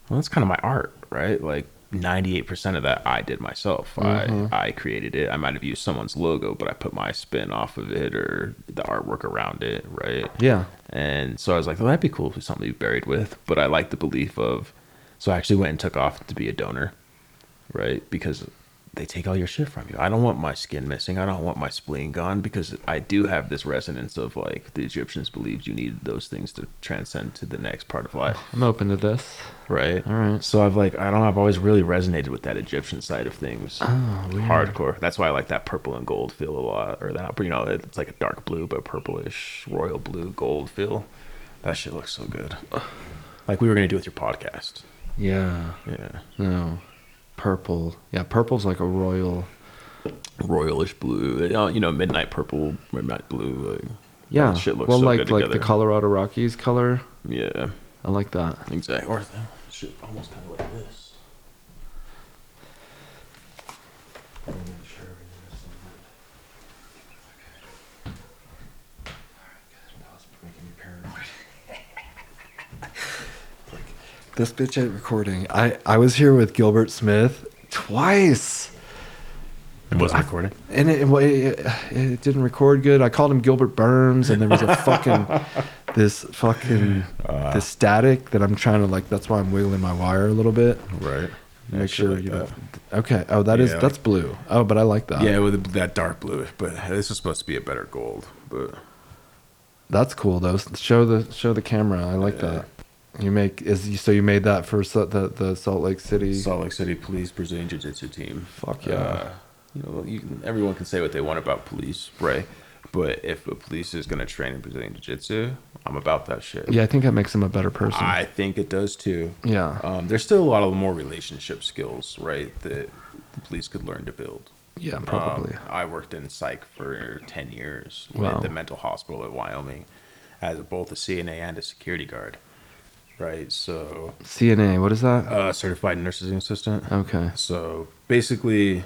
well, that's kind of my art, right? Like. 98% of that I did myself. I mm-hmm. I created it. I might have used someone's logo, but I put my spin off of it or the artwork around it, right? Yeah. And so I was like, well, that'd be cool if it's something to be buried with. But I like the belief of, so I actually went and took off to be a donor, right? Because they take all your shit from you. I don't want my skin missing. I don't want my spleen gone because I do have this resonance of like the Egyptians believed you needed those things to transcend to the next part of life, I'm open to this. right? All right. So I've like, I don't know, I've always really resonated with that Egyptian side of things. Oh, weird. Hardcore. That's why I like that purple and gold feel a lot. Or that, you know, it's like a dark blue, but purplish, royal blue, gold feel. That shit looks so good. Like we were going to do with your podcast. Yeah. Yeah. No. Purple. Yeah, purple's like a royal. Royalish blue. You know, you know, midnight purple, midnight blue. Like, Yeah. That shit looks well, so like good like the together. Colorado Rockies color. Yeah, I like that. exactly. Or shit, almost kind of like this. This bitch ain't recording. I I was here with Gilbert Smith twice. It wasn't recording. and it, it, it didn't record good. I called him Gilbert Burns, and there was a fucking this fucking Uh. this static that I'm trying to like. That's why I'm wiggling my wire a little bit. Right. Make sure like you that. know. Okay. Oh, that is Yeah. that's blue. Oh, but I like that. Yeah, with that dark blue, but this is supposed to be a better gold. But that's cool though. Show the show the camera. I like Yeah. that. You make is you, so you made that for the the Salt Lake City. Salt Lake City Police Brazilian Jiu Jitsu team. Fuck yeah. Uh, you know, you can, everyone can say what they want about police, right? But if a police is going to train in Brazilian Jiu Jitsu, I'm about that shit. yeah, I think that makes him a better person. I think it does too. yeah. Um, there's still a lot of more relationship skills, right? That the police could learn to build. yeah, probably. Um, I worked in psych for 10 years Wow. with the mental hospital at Wyoming as both a CNA and a security guard, right? So, CNA. What is that? uh, certified nursing assistant. okay. So basically,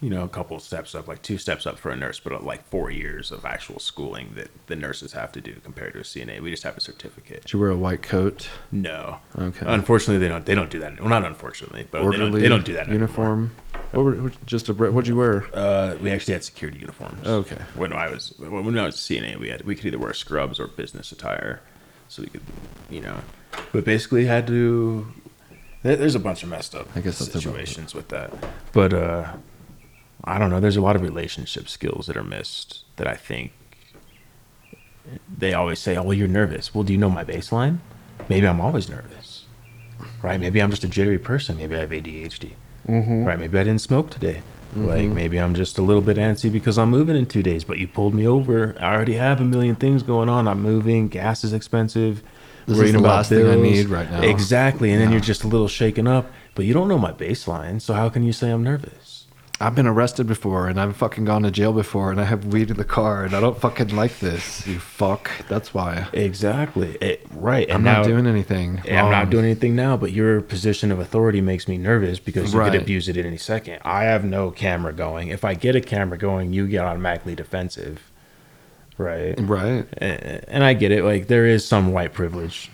you know, a couple of steps up, like two steps up for a nurse, but uh, like four years of actual schooling that the nurses have to do compared to a CNA. We just have a certificate. Did you wear a white coat? No. Okay. Unfortunately, they don't. They don't do that. Well, not unfortunately, but they don't, they don't do that. anymore. uniform. What were, just a what'd you wear? Uh, we actually had security uniforms. Okay. When I was when I was CNA, we had we could either wear scrubs or business attire, so we could, you know, but basically had to. There's a bunch of messed up I guess that's about it. situations with that, but uh, I don't know. There's a lot of relationship skills that are missed that I think they always say, "Oh, well, you're nervous." Well, do you know my baseline? Maybe I'm always nervous, right? Maybe I'm just a jittery person. Maybe I have ADHD. Mm-hmm. Right, maybe I didn't smoke today. Like maybe I'm just a little bit antsy because I'm moving in two days, but you pulled me over. I already have a million things going on. I'm moving. Gas is expensive. This is the last thing I need right now. Exactly, and then you're just a little shaken up, but you don't know my baseline. So how can you say I'm nervous? I've been arrested before, and I've fucking gone to jail before, and I have weed in the car, and I don't fucking like this. You fuck. That's why. Exactly. It, right. And I'm now, not doing anything. Yeah, I'm not doing anything now, but your position of authority makes me nervous because you Right. could abuse it at any second. I have no camera going. If I get a camera going, you get automatically defensive. Right. Right. And, and I get it. Like, there is some white privilege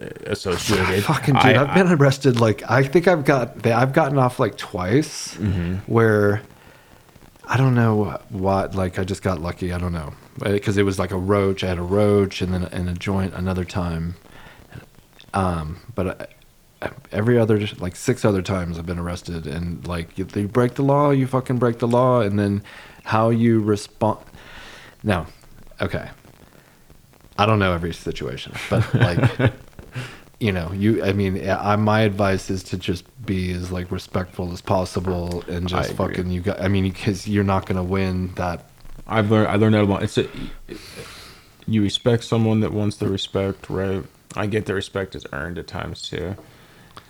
uh, associated. Fucking dude, I, have been arrested. Like I think I've got I've gotten off like twice, Mm-hmm. where I don't know what. Like I just got lucky. I don't know because it was like a roach. I had a roach, and then and a joint another time. Um, but I, every other like six other times I've been arrested, and like if you break the law, you fucking break the law, and then how you respond. No, okay. I don't know every situation, but like, you know, you. I mean, I, my advice is to just be as like respectful as possible and just I agree. fucking you got. I mean, because you're not gonna win that. I've learned. I learned that a lot. It's a, you respect someone that wants the respect, right? I get the respect is earned at times too,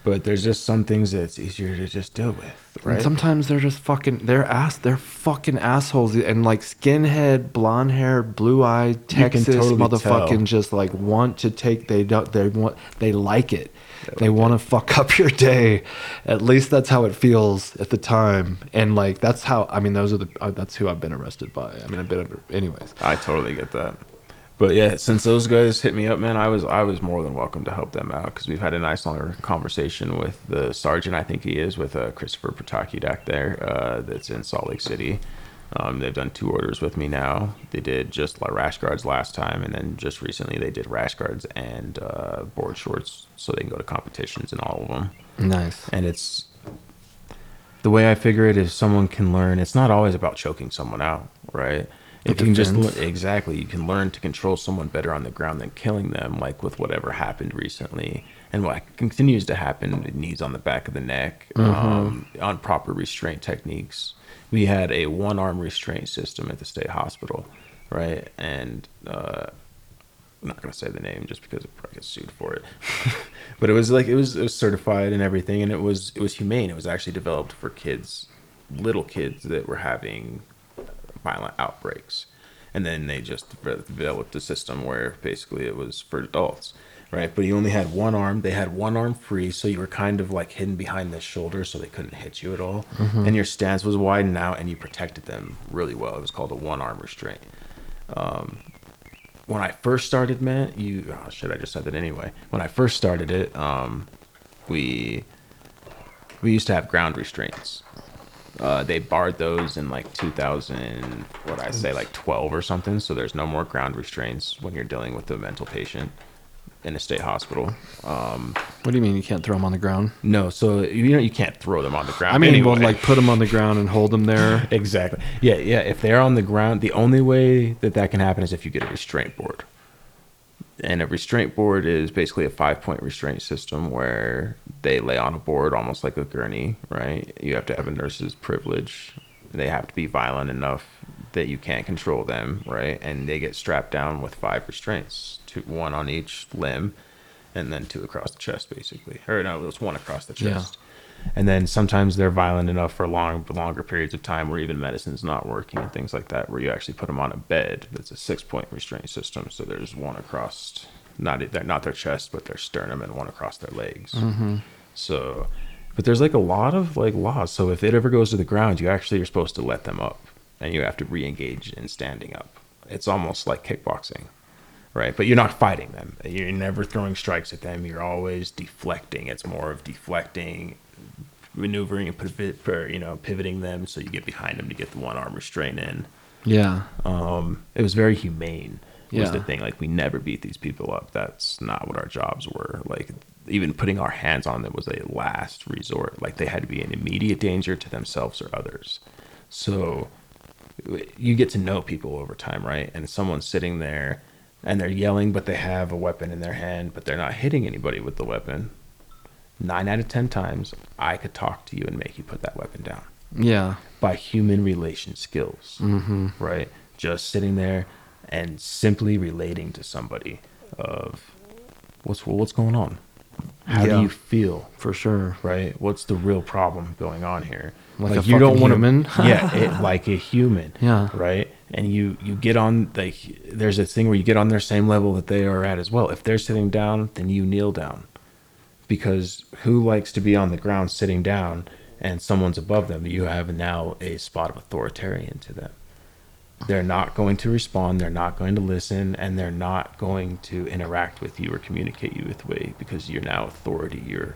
but there's just some things that it's easier to just deal with, And right? sometimes they're just fucking. They're ass. They're fucking assholes and like skinhead, blonde hair, blue eyed Texas totally motherfucking tell. just like want to take. They don't. They want. They like it. They want to fuck up your day. At least that's how it feels at the time. And like that's how. I mean, those are the. Uh, that's who I've been arrested by. I mean, I've been. Anyways. I totally get that. But yeah, since those guys hit me up, man, I was I was more than welcome to help them out because we've had a nice longer conversation with the sergeant. I think he is with uh, Christopher Patakidak there. Uh, that's in Salt Lake City. Um, they've done two orders with me now. They did just rash guards last time, and then just recently they did rash guards and uh, board shorts, so they can go to competitions and all of them Nice. and it's the way I figure it is someone can learn. It's not always about choking someone out, right? You can just defense. exactly, you can learn to control someone better on the ground than killing them, like with whatever happened recently, and what continues to happen. Knees on the back of the neck, um, on proper restraint techniques. We had a one-arm restraint system at the state hospital, right? And uh, I'm not gonna say the name just because it probably gets sued for it. but it was like it was, it was certified and everything, and it was it was humane. It was actually developed for kids, little kids that were having violent outbreaks, and then they just developed a system where basically it was for adults right? But you only had one arm they had one arm free so you were kind of like hidden behind the shoulder so they couldn't hit you at all. And your stance was widened out and you protected them really well. It was called a one arm restraint. Um, when I first started, man, you oh shit, I just said that anyway. When I first started it, um, we we used to have ground restraints. Uh, they barred those in like 2000, what I say, like 12 or something. So there's no more ground restraints when you're dealing with a mental patient in a state hospital. Um, What do you mean you can't throw them on the ground? no, so you know you can't throw them on the ground. I mean, anyway. well, like put them on the ground and hold them there. Exactly. Yeah, yeah. If they're on the ground, the only way that that can happen is if you get a restraint board. And a restraint board is basically a five point restraint system where they lay on a board almost like a gurney, right? You have to have a nurse's privilege. They have to be violent enough that you can't control them, right? And they get strapped down with five restraints, two, one on each limb, and then two across the chest, basically. Or no, it was one across the chest and then sometimes they're violent enough for long longer periods of time where even medicine's not working and things like that where you actually put them on a bed that's a six point restraint system so there's one across not they're not their chest but their sternum and one across their legs mm-hmm. so but there's like a lot of like laws so if it ever goes to the ground you actually are supposed to let them up and you have to re-engage in standing up it's almost like kickboxing right? But you're not fighting them. You're never throwing strikes at them. You're always deflecting. It's more of deflecting, maneuvering, and pivot, or, you know, pivoting them so you get behind them to get the one arm restraint in. Yeah. Um, it was very humane. Was the thing like we never beat these people up. That's not what our jobs were. Like even putting our hands on them was a last resort. Like they had to be in immediate danger to themselves or others. So you get to know people over time, right? And someone's sitting there and they're yelling, but they have a weapon in their hand, but they're not hitting anybody with the weapon. Nine out of 10 times, I could talk to you and make you put that weapon down Yeah. by human relation skills, Mm-hmm. right? Just sitting there and simply relating to somebody of what's what's going on, how Yeah. do you feel, For sure. right? What's the real problem going on here? Like a fucking wanna- human? yeah, it, like a human, Yeah. right? And you you get on like there's a thing where you get on their same level that they are at as well. If they're sitting down, then you kneel down, because who likes to be on the ground sitting down and someone's above them? You have now a spot of authoritarian to them. They're not going to respond. They're not going to listen, and they're not going to interact with you or communicate you with way because you're now authority. You're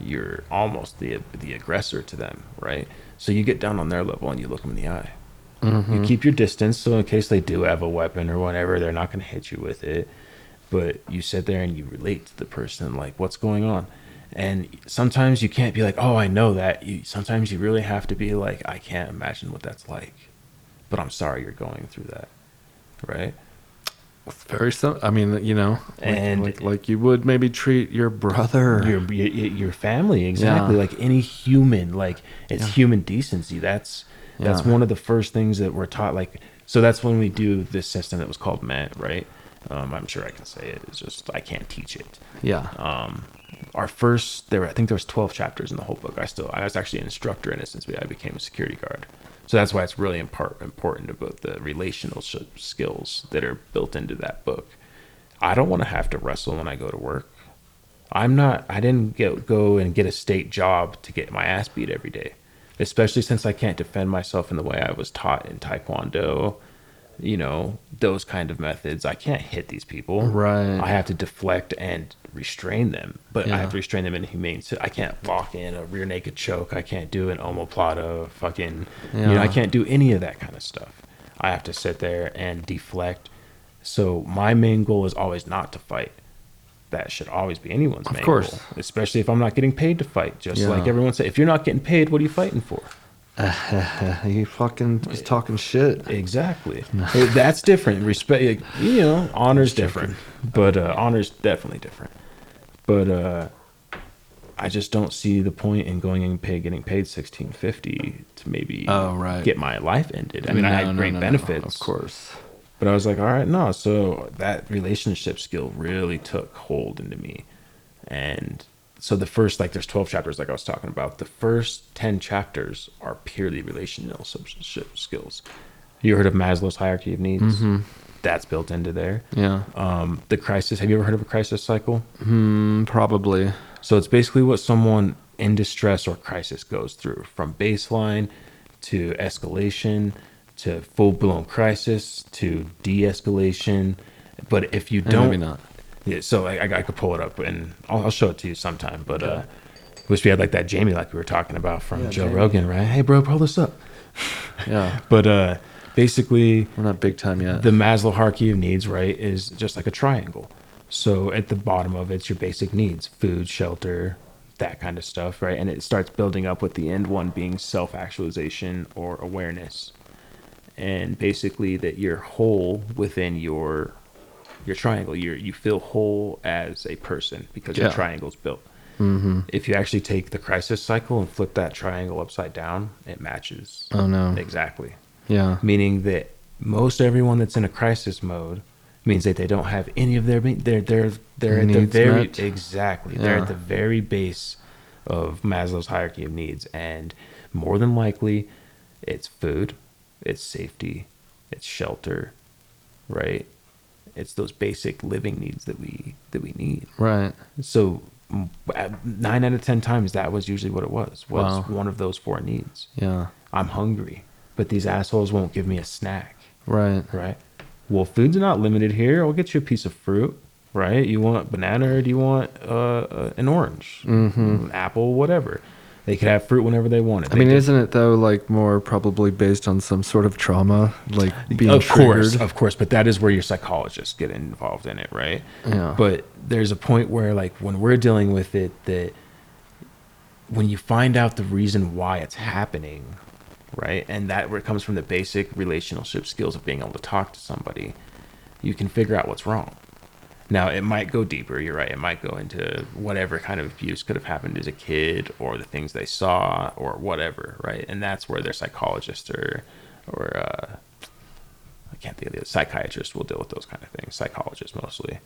you're almost the the aggressor to them, right? So you get down on their level and you look them in the eye. You mm-hmm. keep your distance, so in case they do have a weapon or whatever, they're not going to hit you with it. But you sit there and you relate to the person, like what's going on. And sometimes you can't be like, "Oh, I know that." You sometimes you really have to be like, "I can't imagine what that's like," but I'm sorry you're going through that, right? It's very sim- I mean, you know, like, And- like, like you would maybe treat your brother. your your, your family exactly Yeah. like any human like it's Yeah. human decency that's that's Yeah. one of the first things that we're taught like so that's when we do this system that was called Mandt right um, i'm sure i can say it. It's just i can't teach it. Yeah. um, our first there were, i think there was 12 chapters in the whole book. I still i was actually an instructor in it since i became a security guard. So that's why it's really impar- important about the relational skills that are built into that book. I don't want to have to wrestle when i go to work. I'm not i didn't get, go and get a state job to get my ass beat every day especially since i can't defend myself in the way i was taught in taekwondo you know those kind of methods i can't hit these people. Right. i have to deflect and restrain them but i have to restrain them in a humane so i can't walk in a rear naked choke. I can't do an omoplata fucking you know i can't do any of that kind of stuff. I have to sit there and deflect. So my main goal is always not to fight. That should always be anyone's Of main course. goal especially if i'm not getting paid to fight just Yeah. like everyone said. If you're not getting paid what are you fighting for he fucking was talking shit. Exactly. That's different. Respect, you know, honor's different, but uh, honor's definitely different. But uh, I just don't see the point in going and pay, getting paid sixteen fifty to maybe Oh, right. get my life ended. I mean, I had no, great no, no, benefits, Of course. but I was like, all right, no. So that relationship skill really took hold into me. And so the first, like, there's 12 chapters, like I was talking about. The first 10 chapters are purely relationship skills. You heard of Maslow's hierarchy of needs? That's built into there. Yeah. Um, the crisis. Have you ever heard of a crisis cycle? Mm, probably. So it's basically what someone in distress or crisis goes through from baseline to escalation to full blown crisis to de escalation. But if you don't, maybe not. Yeah, so I, I, I could pull it up and I'll, I'll show it to you sometime. But uh, wish we had like that Jamie, like we were talking about from Yeah, Joe Jamie. Rogan, right? Hey, bro, pull this up. Yeah. But uh, basically, We're not big time yet. the Maslow hierarchy of needs, right, is just like a triangle. So at the bottom of it's your basic needs food, shelter, that kind of stuff, right? And it starts building up with the end one being self actualization or awareness. And basically, that you're whole within your your triangle. You you feel whole as a person because your Yeah. triangle's built. Mm-hmm. If you actually take the crisis cycle and flip that triangle upside down, it matches. Oh, no. Exactly yeah. meaning that most everyone that's in a crisis mode means that they don't have any of their they're they're they're at the very met. exactly they're at the very base of Maslow's hierarchy of needs and more than likely it's food it's safety it's shelter right it's those basic living needs that we that we need Right. so 9 out of 10 times that was usually what it was was Wow. one of those four needs Yeah. I'm hungry, but these assholes won't give me a snack, Right. right? Well, food's not limited here. I'll get you a piece of fruit, right? You want banana or do you want uh, uh, an orange, mm-hmm. an apple, whatever? They could have fruit whenever they wanted. I They mean, could- isn't it though like more probably based on some sort of trauma, like being of course, of course, but that is where your psychologists get involved in it, right? Yeah. But there's a point where, like, when we're dealing with it, that when you find out the reason why it's happening, right, and that where it comes from the basic relationship skills of being able to talk to somebody, you can figure out what's wrong. Now, it might go deeper. You're right. It might go into whatever kind of abuse could have happened as a kid, or the things they saw, or whatever, right? And that's where their psychologists or, or uh, I can't think of the other psychiatrists will deal with those kind of things. Psychologists mostly,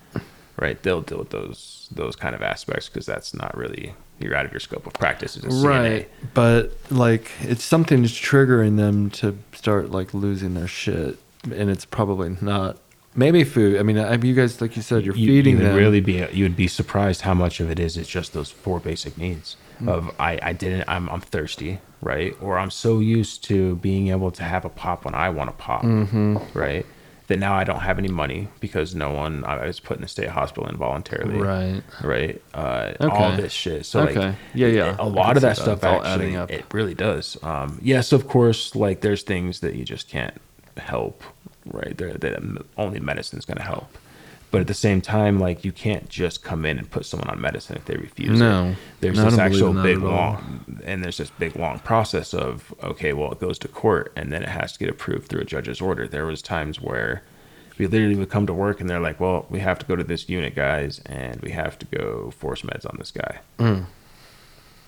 right? They'll deal with those those kind of aspects because that's not really you're out of your scope of practice right. But like, it's something that's triggering them to start like losing their shit, and it's probably not. Maybe food. I mean, I, you guys, like you said, you're you, feeding you would them. really be you would be surprised how much of it is it's just those four basic needs Hmm. of I, I didn't I'm I'm thirsty right or I'm so used to being able to have a pop when I want to pop Mm-hmm. right that now I don't have any money because no one I was put in a state hospital involuntarily Right. right uh, all this shit so Okay. like Yeah, yeah. a lot of that that. stuff all actually adding up. it really does um yes of course like there's things that you just can't help right? There that only is going to help. But at the same time like you can't just come in and put someone on medicine if they refuse No. it there's No, this actual big long and there's this big long process of okay well it goes to court and then it has to get approved through a judge's order. There was times where we literally would come to work and they're like well we have to go to this unit guys and we have to go force meds on this guy. Mm.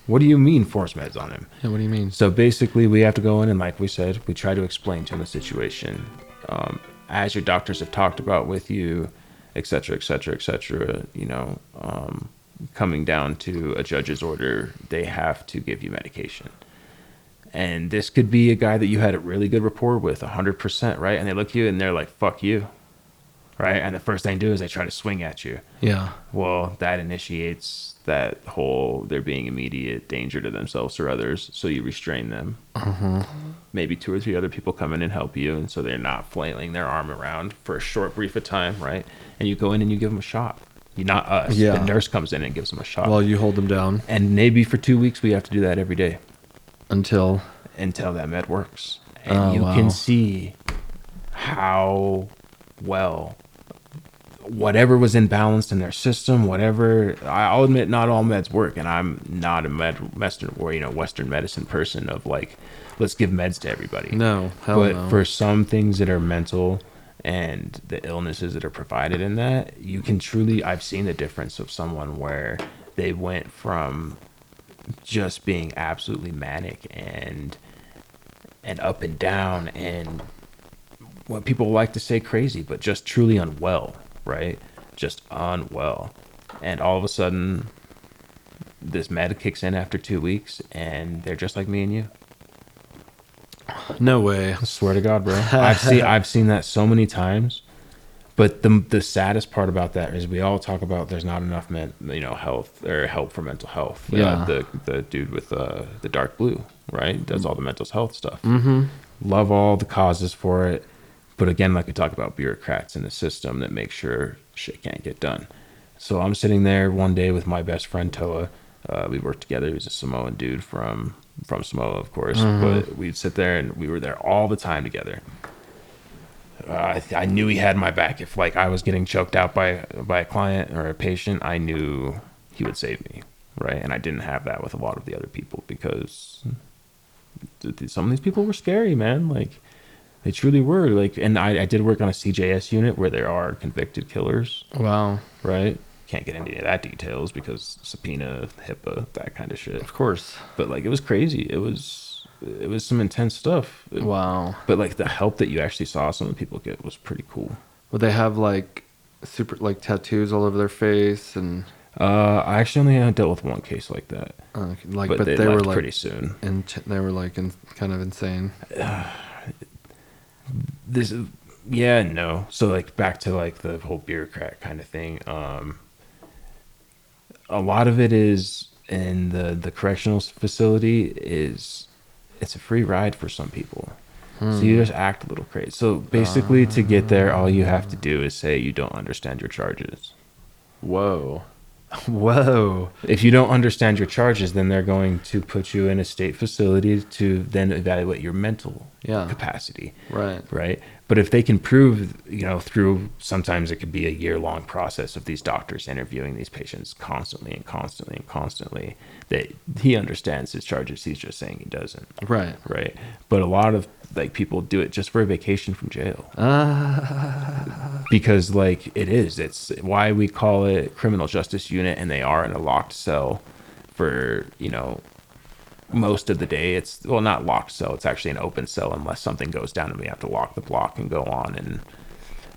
what do you mean force meds on him? Yeah, what do you mean? so basically, we have to go in and, like we said, we try to explain to him the situation um, as your doctors have talked about with you, et cetera, et cetera, et cetera. You know, um, coming down to a judge's order, they have to give you medication. And this could be a guy that you had a really good rapport with, 100%, right? And they look at you and they're like, fuck you, right? And the first thing they do is they try to swing at you. Yeah. Well, that initiates that whole there being immediate danger to themselves or others, so you restrain them. Mm-hmm. Maybe two or three other people come in and help you, and so they're not flailing their arm around for a short brief of time, right? And you go in and you give them a shot. You not us. Yeah. The nurse comes in and gives them a shot. Well, you hold them down and maybe for two weeks we have to do that every day until. until that med works. And Oh, you wow. can see how well whatever was imbalanced in their system, whatever I'll admit not all meds work and I'm not a med western or you know western medicine person of like let's give meds to everybody. No, but no. for some things that are mental and the illnesses that are provided in that, you can truly I've seen the difference of someone where they went from just being absolutely manic and and up and down and what people like to say crazy, but just truly unwell, right? Just unwell. And all of a sudden this med kicks in after two weeks and they're just like me and you. No way. I swear to God, bro. I've seen I've seen that so many times. But the the saddest part about that is we all talk about there's not enough men, you know, health or help for mental health. Uh, Yeah. the the dude with uh, the dark blue, right? Does all the mental health stuff. Mm-hmm. Love all the causes for it, but again, like we talk about bureaucrats in the system that make sure shit can't get done. So I'm sitting there one day with my best friend Toa. Uh, we worked together. He's a Samoan dude from from Samoa, of course. But we'd sit there and we were there all the time together. Uh, I, I knew he had my back. If like I was getting choked out by by a client or a patient, I knew he would save me, right? And I didn't have that with a lot of the other people because some of these people were scary, man. Like they truly were. Like, and I, I did work on a CJS unit where there are convicted killers, Wow. right? Can't get into any of that details because subpoena, HIPAA, that kind of shit. Of course. But like, it was crazy. It was it was some intense stuff. It- Wow. but like the help that you actually saw some of the people get was pretty cool. Would they have like super like tattoos all over their face and Uh, I actually only dealt with one case like that, uh, like, but, but, they, they, were like pretty soon. in, they were like in, kind of insane. This, yeah, no. So like back to like the whole bureaucrat kind of thing. Um, a lot of it is in the the correctional facility is it's a free ride for some people. So you just act a little crazy. So basically, to get there, all you have to do is say you don't understand your charges. Whoa. Whoa. If you don't understand your charges, then they're going to put you in a state facility to then evaluate your mental Yeah. capacity. Right. Right. But if they can prove, you know, through sometimes it could be a year long process of these doctors interviewing these patients constantly and constantly and constantly that he understands his charges, he's just saying he doesn't. Right. Right. But a lot of like people do it just for a vacation from jail. Ah. because like it is. It's why we call it criminal justice unit and they are in a locked cell for you know most of the day. It's well not locked cell. It's actually an open cell unless something goes down and we have to lock the block and go on and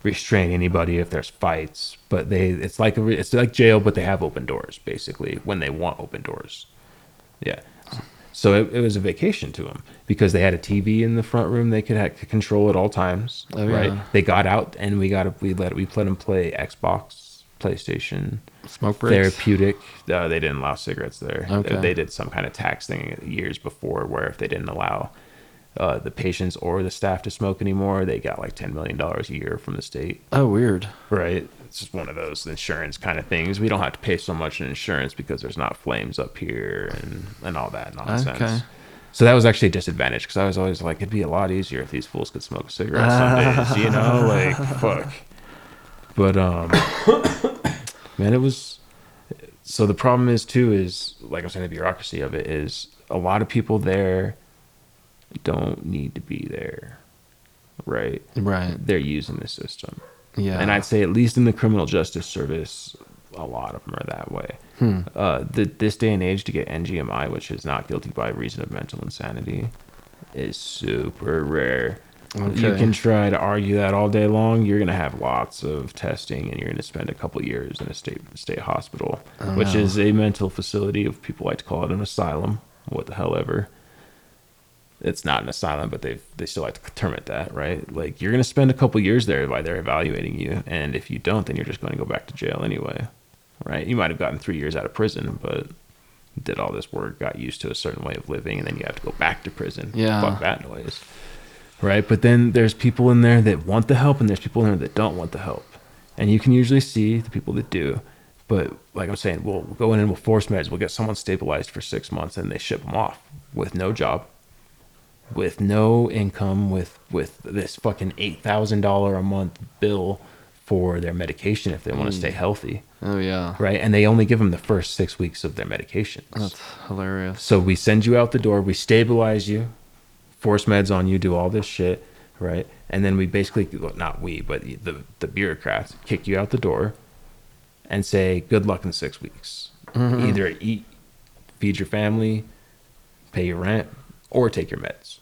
restrain anybody if there's fights. But they it's like a, it's like jail but they have open doors basically when they want open doors. Yeah so it, it was a vacation to them because they had a TV in the front room they could, have, control at all times. Oh, right? yeah. They got out and we got we let we let them play Xbox, PlayStation, Smoke breaks. therapeutic. Uh, they didn't allow cigarettes there. Okay. They did some kind of tax thing years before where if they didn't allow uh, the patients or the staff to smoke anymore, they got like ten million dollars a year from the state. Oh, weird. Right. It's just one of those insurance kind of things. We don't have to pay so much in insurance because there's not flames up here and, and all that nonsense. Okay. So that was actually a disadvantage because I was always like, it'd be a lot easier if these fools could smoke a cigarettes some days, you know? Like, fuck. But, um, man, it was. So the problem is, too, is like I was saying, the bureaucracy of it is a lot of people there don't need to be there. Right. Right. They're using the system. Yeah. And I'd say at least in the criminal justice service, a lot of them are that way. Hmm. Uh, the, this day and age to get NGMI, which is not guilty by reason of mental insanity, is super rare. You can try to argue that all day long. You're gonna have lots of testing, and you're gonna spend a couple years in a state state hospital, Oh, which no. is a mental facility. If people like to call it an asylum, what the hell ever. It's not an asylum, but they they still like to term it that, right? Like you're gonna spend a couple years there while they're evaluating you, and if you don't, then you're just going to go back to jail anyway, right? You might have gotten three years out of prison, but did all this work, got used to a certain way of living, and then you have to go back to prison. Yeah. fuck that noise, right? But then there's people in there that want the help, and there's people in there that don't want the help, and you can usually see the people that do. But like I'm saying, we'll go in and we'll force meds. We'll get someone stabilized for six months, and they ship them off with no job, with no income, with with this fucking eight thousand dollar a month bill for their medication if they want to stay mm. healthy, Oh yeah. right? And they only give them the first six weeks of their medications. That's hilarious. So we send you out the door, we stabilize you, force meds on you, do all this shit, right? And then we basically, well, not we, but the the bureaucrats kick you out the door and say, "Good luck in six weeks. Mm-hmm. Either eat, feed your family, pay your rent, or take your meds."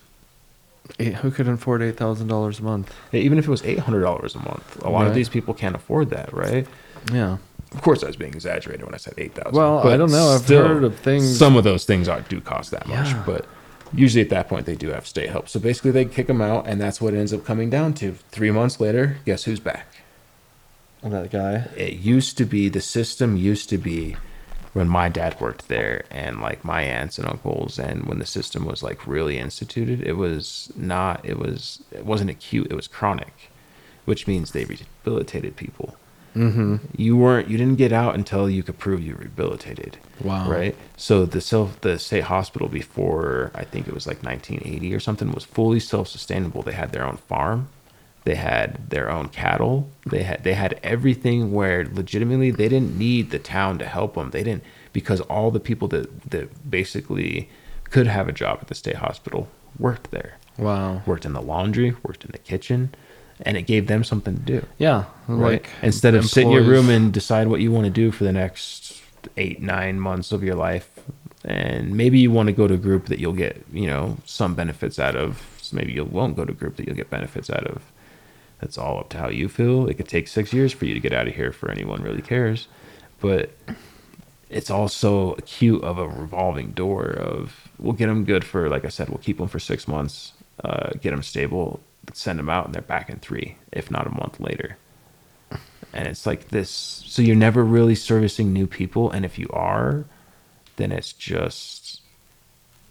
Eh, Who could afford eight thousand dollars a month? Even if it was eight hundred dollars a month, a lot Right. of these people can't afford that, right? Yeah. Of course, I was being exaggerated when I said eight thousand. Well, I don't know. I've heard of things- Some of those things are do cost that much, Yeah. but Usually at that point they do have state help. So basically they kick them out, and that's what it ends up coming down to. Three months later, guess who's back? that guy. It used to be the system used to be when my dad worked there and like my aunts and uncles and when the system was like really instituted it was not it was it wasn't acute it was chronic which means they rehabilitated people mm-hmm. you weren't you didn't get out until you could prove you rehabilitated Wow. right so the self the state hospital before i think it was like 1980 or something was fully self-sustainable they had their own farm they had their own cattle. They had they had everything where legitimately they didn't need the town to help them. They didn't because all the people that that basically could have a job at the state hospital worked there. Wow. worked in the laundry worked in the kitchen and it gave them something to do. Yeah. right? Like instead of sit in your room and decide what you want to do for the next eight nine months of your life and maybe you want to go to a group that you'll get you know some benefits out of so maybe you won't go to a group that you'll get benefits out of that's all up to how you feel. It could take six years for you to get out of here for anyone really cares. But it's also acute of a revolving door of we'll get them good for like i said we'll keep them for six months uh, get them stable send them out and they're back in three if not a month later. And it's like this so you're never really servicing new people and if you are then it's just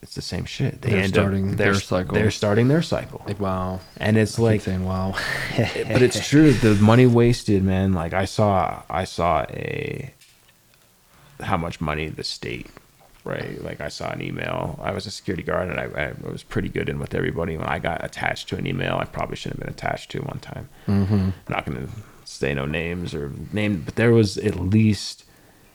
it's the same shit they They're end starting up their cycle. they're starting their cycle Like wow. and it's Like like saying wow. but it's true the money wasted man like i saw i saw a how much money the state right like i saw an email i was a security guard and i, I was pretty good in with everybody when i got attached to an email i probably shouldn't have been attached to one time mm-hmm. i'm not going to say no names or name but there was at least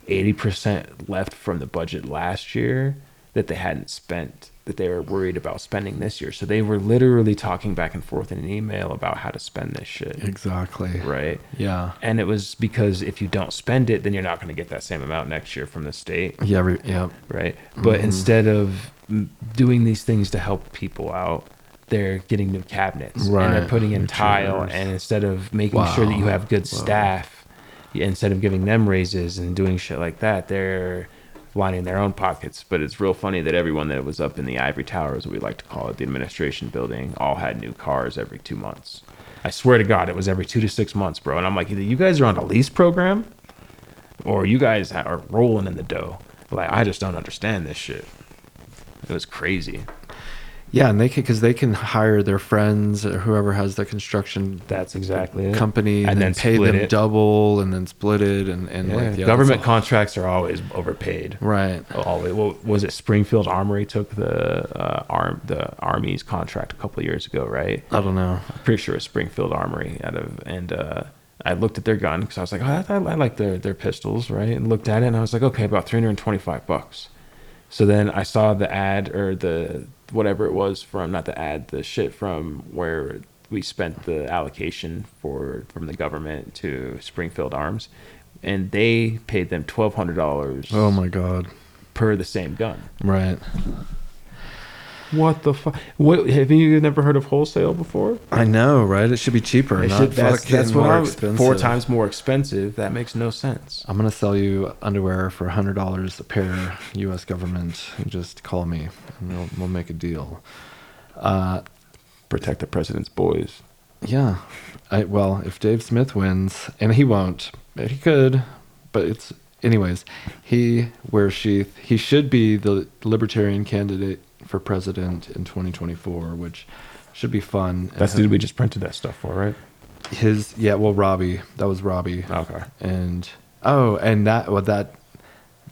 80% left from the budget last year that they hadn't spent that they were worried about spending this year so they were literally talking back and forth in an email about how to spend this shit exactly. right Yeah. and it was because if you don't spend it then you're not going to get that same amount next year from the state Yeah. Re- yeah. right but mm-hmm. instead of doing these things to help people out they're getting new cabinets and they're putting in New tile chairs. and instead of making sure that you have good Wow. staff instead of giving them raises and doing shit like that they're lining their own pockets but it's real funny that everyone that was up in the ivory tower as we like to call it the administration building all had new cars every two months. I swear to god it was every two to six months bro. And i'm like either you guys are on a lease program or you guys are rolling in the dough. Like i just don't understand this shit. It was crazy Yeah, and they can because they can hire their friends or whoever has the construction that's exactly it. company and, and then, then pay them it. double and then split it and and Yeah, like yeah, government all- contracts are always overpaid right. Always. What was it? Springfield Armory took the uh, arm the Army's contract a couple of years ago, right? I don't know. I'm pretty sure it's Springfield Armory out of and uh, I looked at their gun because I was like, oh, I, I like their their pistols, right? And looked at it and I was like, okay, about three hundred and twenty five bucks. So then I saw the ad or the whatever it was from not the ad, the shit from where we spent the allocation for from the government to Springfield Arms, and they paid them twelve hundred dollars Oh my god. per the same gun. Right. What the fuck? What have you never heard of wholesale before? I know, right? It should be cheaper, It not should- that's, fucking that's what more expensive. four times more expensive. That makes no sense. I'm gonna sell you underwear for hundred dollars a pair, U.S. government. Just call me, and we'll, we'll make a deal. Uh, Protect the president's boys. yeah. I, well, if Dave Smith wins, and he won't, he could, but it's anyways. He wears sheath. He should be the libertarian candidate for president in 2024, which should be fun. That's dude we just printed that stuff for, right? his yeah. Well, Robbie, that was Robbie. Okay. and oh, and that well that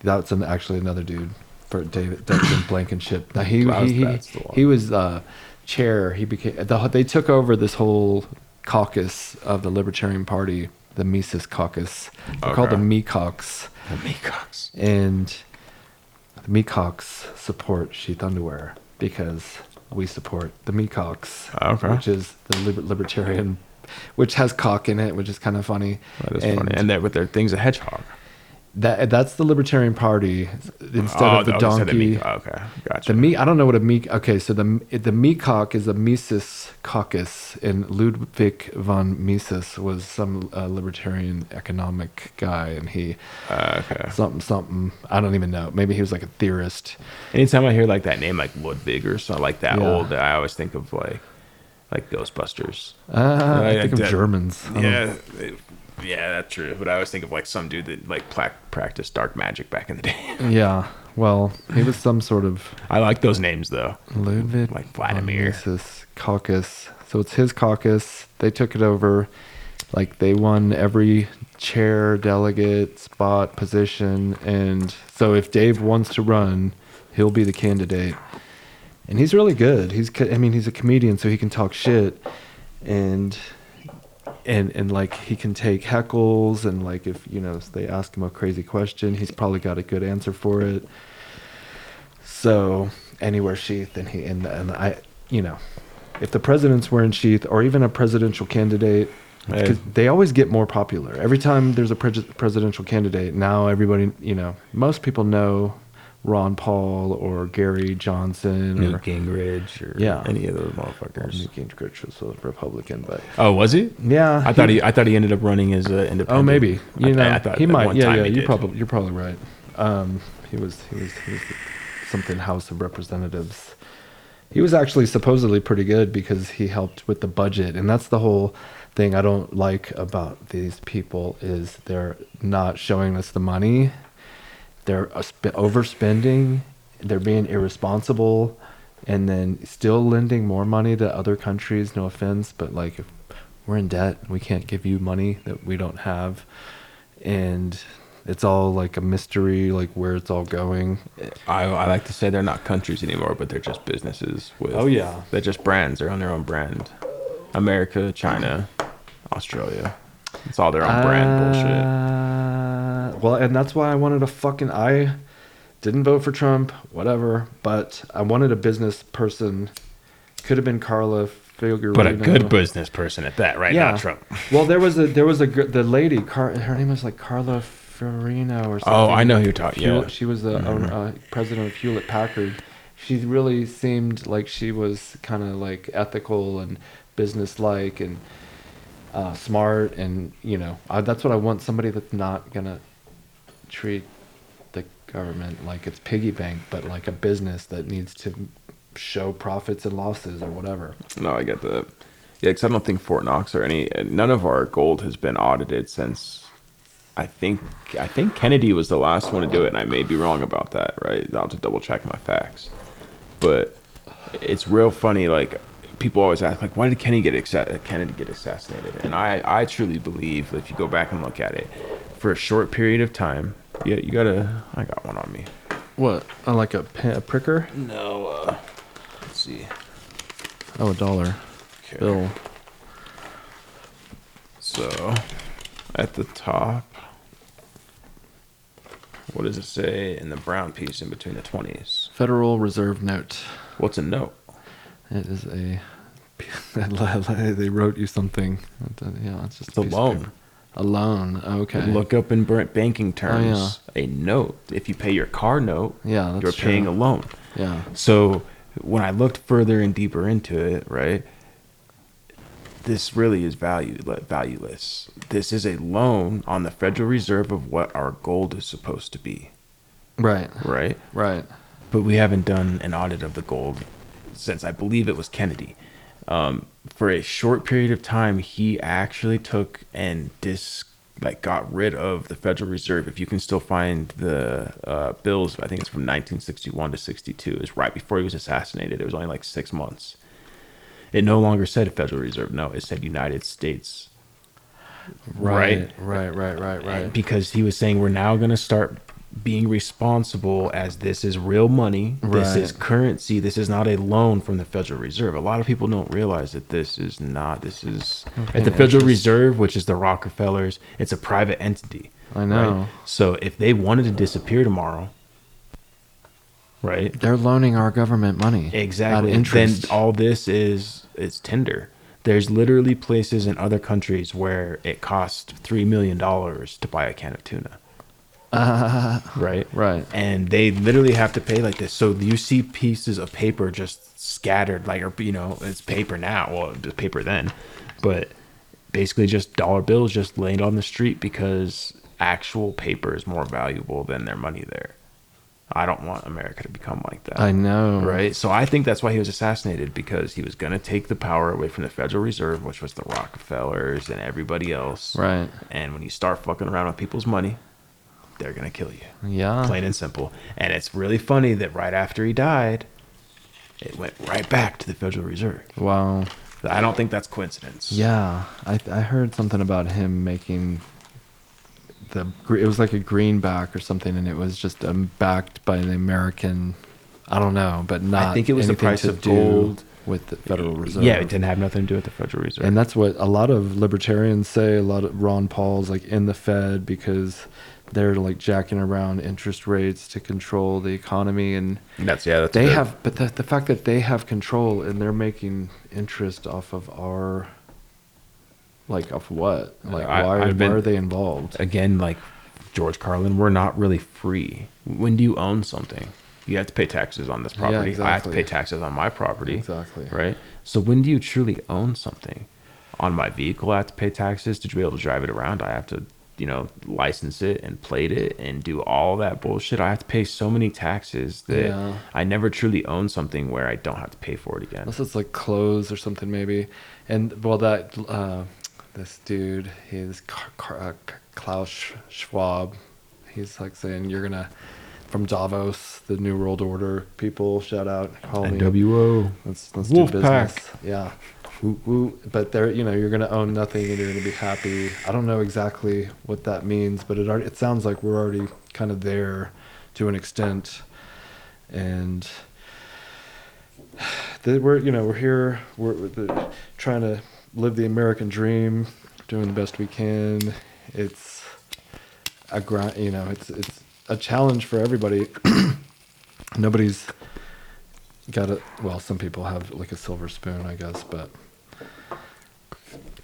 that's an, actually another dude for David Declan Blankenship. Now he was- he he, that's the one. he was uh, chair. He became the, they took over this whole caucus of the Libertarian Party, the Mises Caucus. They're called the Okay. The Meacocks. and the Meacocks support sheath underwear because we support the Meacocks, ah, Okay. which is the liber- libertarian, which has cock in it, which is kind of funny. That is funny. And that with their thing's a hedgehog. That that's the Libertarian Party instead of the oh, so donkey. meat- okay, gotcha. The me I don't know what a meat. Okay, so the the Meatcock is a Mises caucus, and Ludwig von Mises was some uh, libertarian economic guy, and he Uh, okay. something something. I don't even know. Maybe he was like a theorist. Anytime I hear like that name, like Ludwig or something like that Yeah. old, I always think of like like Ghostbusters. Uh, I yeah, think of that- Germans. I Yeah, yeah, that's true. But I always think of like some dude that like pla- practiced dark magic back in the day. Yeah. Well, he was some sort of I like those names though. Ludwig Like Vladimir. Mises caucus. So it's his caucus. They took it over. Like they won every chair, delegate, spot, position, and so if Dave wants to run, he'll be the candidate. And he's really good. He's I mean he's a comedian, so he can talk shit, and and and like he can take heckles and like if you know they ask him a crazy question, he's probably got a good answer for it. So anywhere sheath, and he and and I, you know, if the presidents were in sheath, or even a presidential candidate, Hey. they always get more popular every time there's a pres- presidential candidate. Now everybody, you know, most people know Ron Paul or Gary Johnson or Newt Gingrich or Yeah. any of those motherfuckers. Newt Gingrich was a Republican, but Oh, was he? yeah, I thought he I thought he ended up running as an independent. Oh, maybe. You I- know, I thought he might. Yeah, yeah. he You did. probably, you're probably right. Um, he was, he was, he was something House of Representatives. He was actually supposedly pretty good because he helped with the budget, and that's the whole thing I don't like about these people is they're not showing us the money. They're uh, overspending. They're being irresponsible, and then still lending more money to other countries. No offense, but like if we're in debt, we can't give you money that we don't have, and it's all like a mystery, like where it's all going. I, I like to say they're not countries anymore, but they're just businesses with. Oh, yeah. They're just brands. They're on their own brand. America, China, Australia. It's all their own brand bullshit. Uh, well, and that's why I wanted a fucking. I didn't vote for Trump, whatever, but I wanted a business person. Could have been Carla Fiorina. But a good business person at that, right? Not Trump. well, there was a there was a gr- the lady. Car, her name was like Carla Fiorina or something. Oh, I know who you're talking- Hewlett- yeah. She was the owner, uh, president of Hewlett Packard. She really seemed like she was kind of like ethical and business-like and uh, smart, and you know, I, that's what I want. Somebody that's not gonna treat the government like it's piggy bank, but like a business that needs to show profits and losses or whatever. No, I get that. Yeah, because I don't think Fort Knox or any none of our gold has been audited since. I think I think Kennedy was the last one to do it, and I may be wrong about that. Right, I'll have to double check my facts. But it's real funny. Like people always ask, like, why did Kennedy get exa- Kennedy get assassinated? And I I truly believe if you go back and look at it, for a short period of time, yeah, you gotta. I got one on me. What? Uh, like a, pin, a pricker? No, uh, let's see. Oh, a dollar Okay. bill. So, at the top, what does it say in the brown piece in between the 20s? Federal Reserve note. What's a note? It is a. they wrote you something. Yeah, it's just a loan. A loan. Okay. Look up in banking oh, terms, Oh, yeah. a note. If you pay your car note, Yeah, you're paying a loan. Yeah. So, when I looked further and deeper into it, right, this really is value valueless. This is a loan on the Federal Reserve of what our gold is supposed to be, Right. right? Right. but we haven't done an audit of the gold since I believe it was Kennedy. Um, for a short period of time, he actually took and dis like got rid of the Federal Reserve. If you can still find the uh, bills, I think it's from 1961 to 62. It's right before he was assassinated. It was only like six months. It no longer said Federal Reserve. No, it said United States. Right. Right. Right. Right. Right. because he was saying we're now going to start being responsible as this is real money this is currency this is not a loan from the federal reserve. A lot of people don't realize that this is not this is at the federal reserve which is the rockefellers it's a private entity I know. so if they wanted to disappear tomorrow right? They're loaning our government money. exactly. Then all this is is tender there's literally places in other countries where it costs three million dollars to buy a can of tuna right? Right. And they literally have to pay like this. So you see pieces of paper just scattered, like, or, you know, it's paper now. Well, it's paper then. But basically just dollar bills just laid on the street because actual paper is more valuable than their money there. I don't want America to become like that. I know. Right. So I think that's why he was assassinated because he was going to take the power away from the Federal Reserve, which was the Rockefellers and everybody else. Right. And when you start fucking around with people's money, they're going to kill you. Yeah. Plain and simple. And it's really funny that right after he died, it went right back to the Federal Reserve. Wow. I don't think that's coincidence. Yeah, I I heard something about him making the it was like a greenback or something, and it was just um, backed by the American. I don't know, but not. I think it was the price of gold. with the Federal Reserve. Yeah, it didn't have nothing to do with the Federal Reserve. and that's what a lot of libertarians say. A lot of Ron Paul's like in the Fed because they're like jacking around interest rates to control the economy and that's yeah, that's they good. have but the, the fact that they have control and they're making interest off of our like off what like I- why, I've been- are they involved again like George Carlin, we're not really free. When do you own something? You have to pay taxes on this Yeah, property. I have to pay taxes on my property. Exactly. Right? So when do you truly own something? On my vehicle I have to pay taxes to be able to drive it around. I have to, you know, license it and plate it and do all that bullshit. I have to pay so many taxes that Yeah. I never truly own something where I don't have to pay for it again. unless it's like clothes or something maybe and well that uh this dude he's Car- Car- uh, Klaus Schwab he's like saying you're gonna from Davos the New World Order people shout out call me NWO. Let's let's Wolf do business. pack. Yeah. But they're you know you're gonna own nothing and you're gonna be happy. I don't know exactly what that means, but it already, it sounds like we're already kind of there to an extent, and we're you know we're here we're, we're the, trying to live the American dream, doing the best we can. It's a grind, you know. It's it's a challenge for everybody. Nobody's got it. Well, some people have like a silver spoon, I guess, but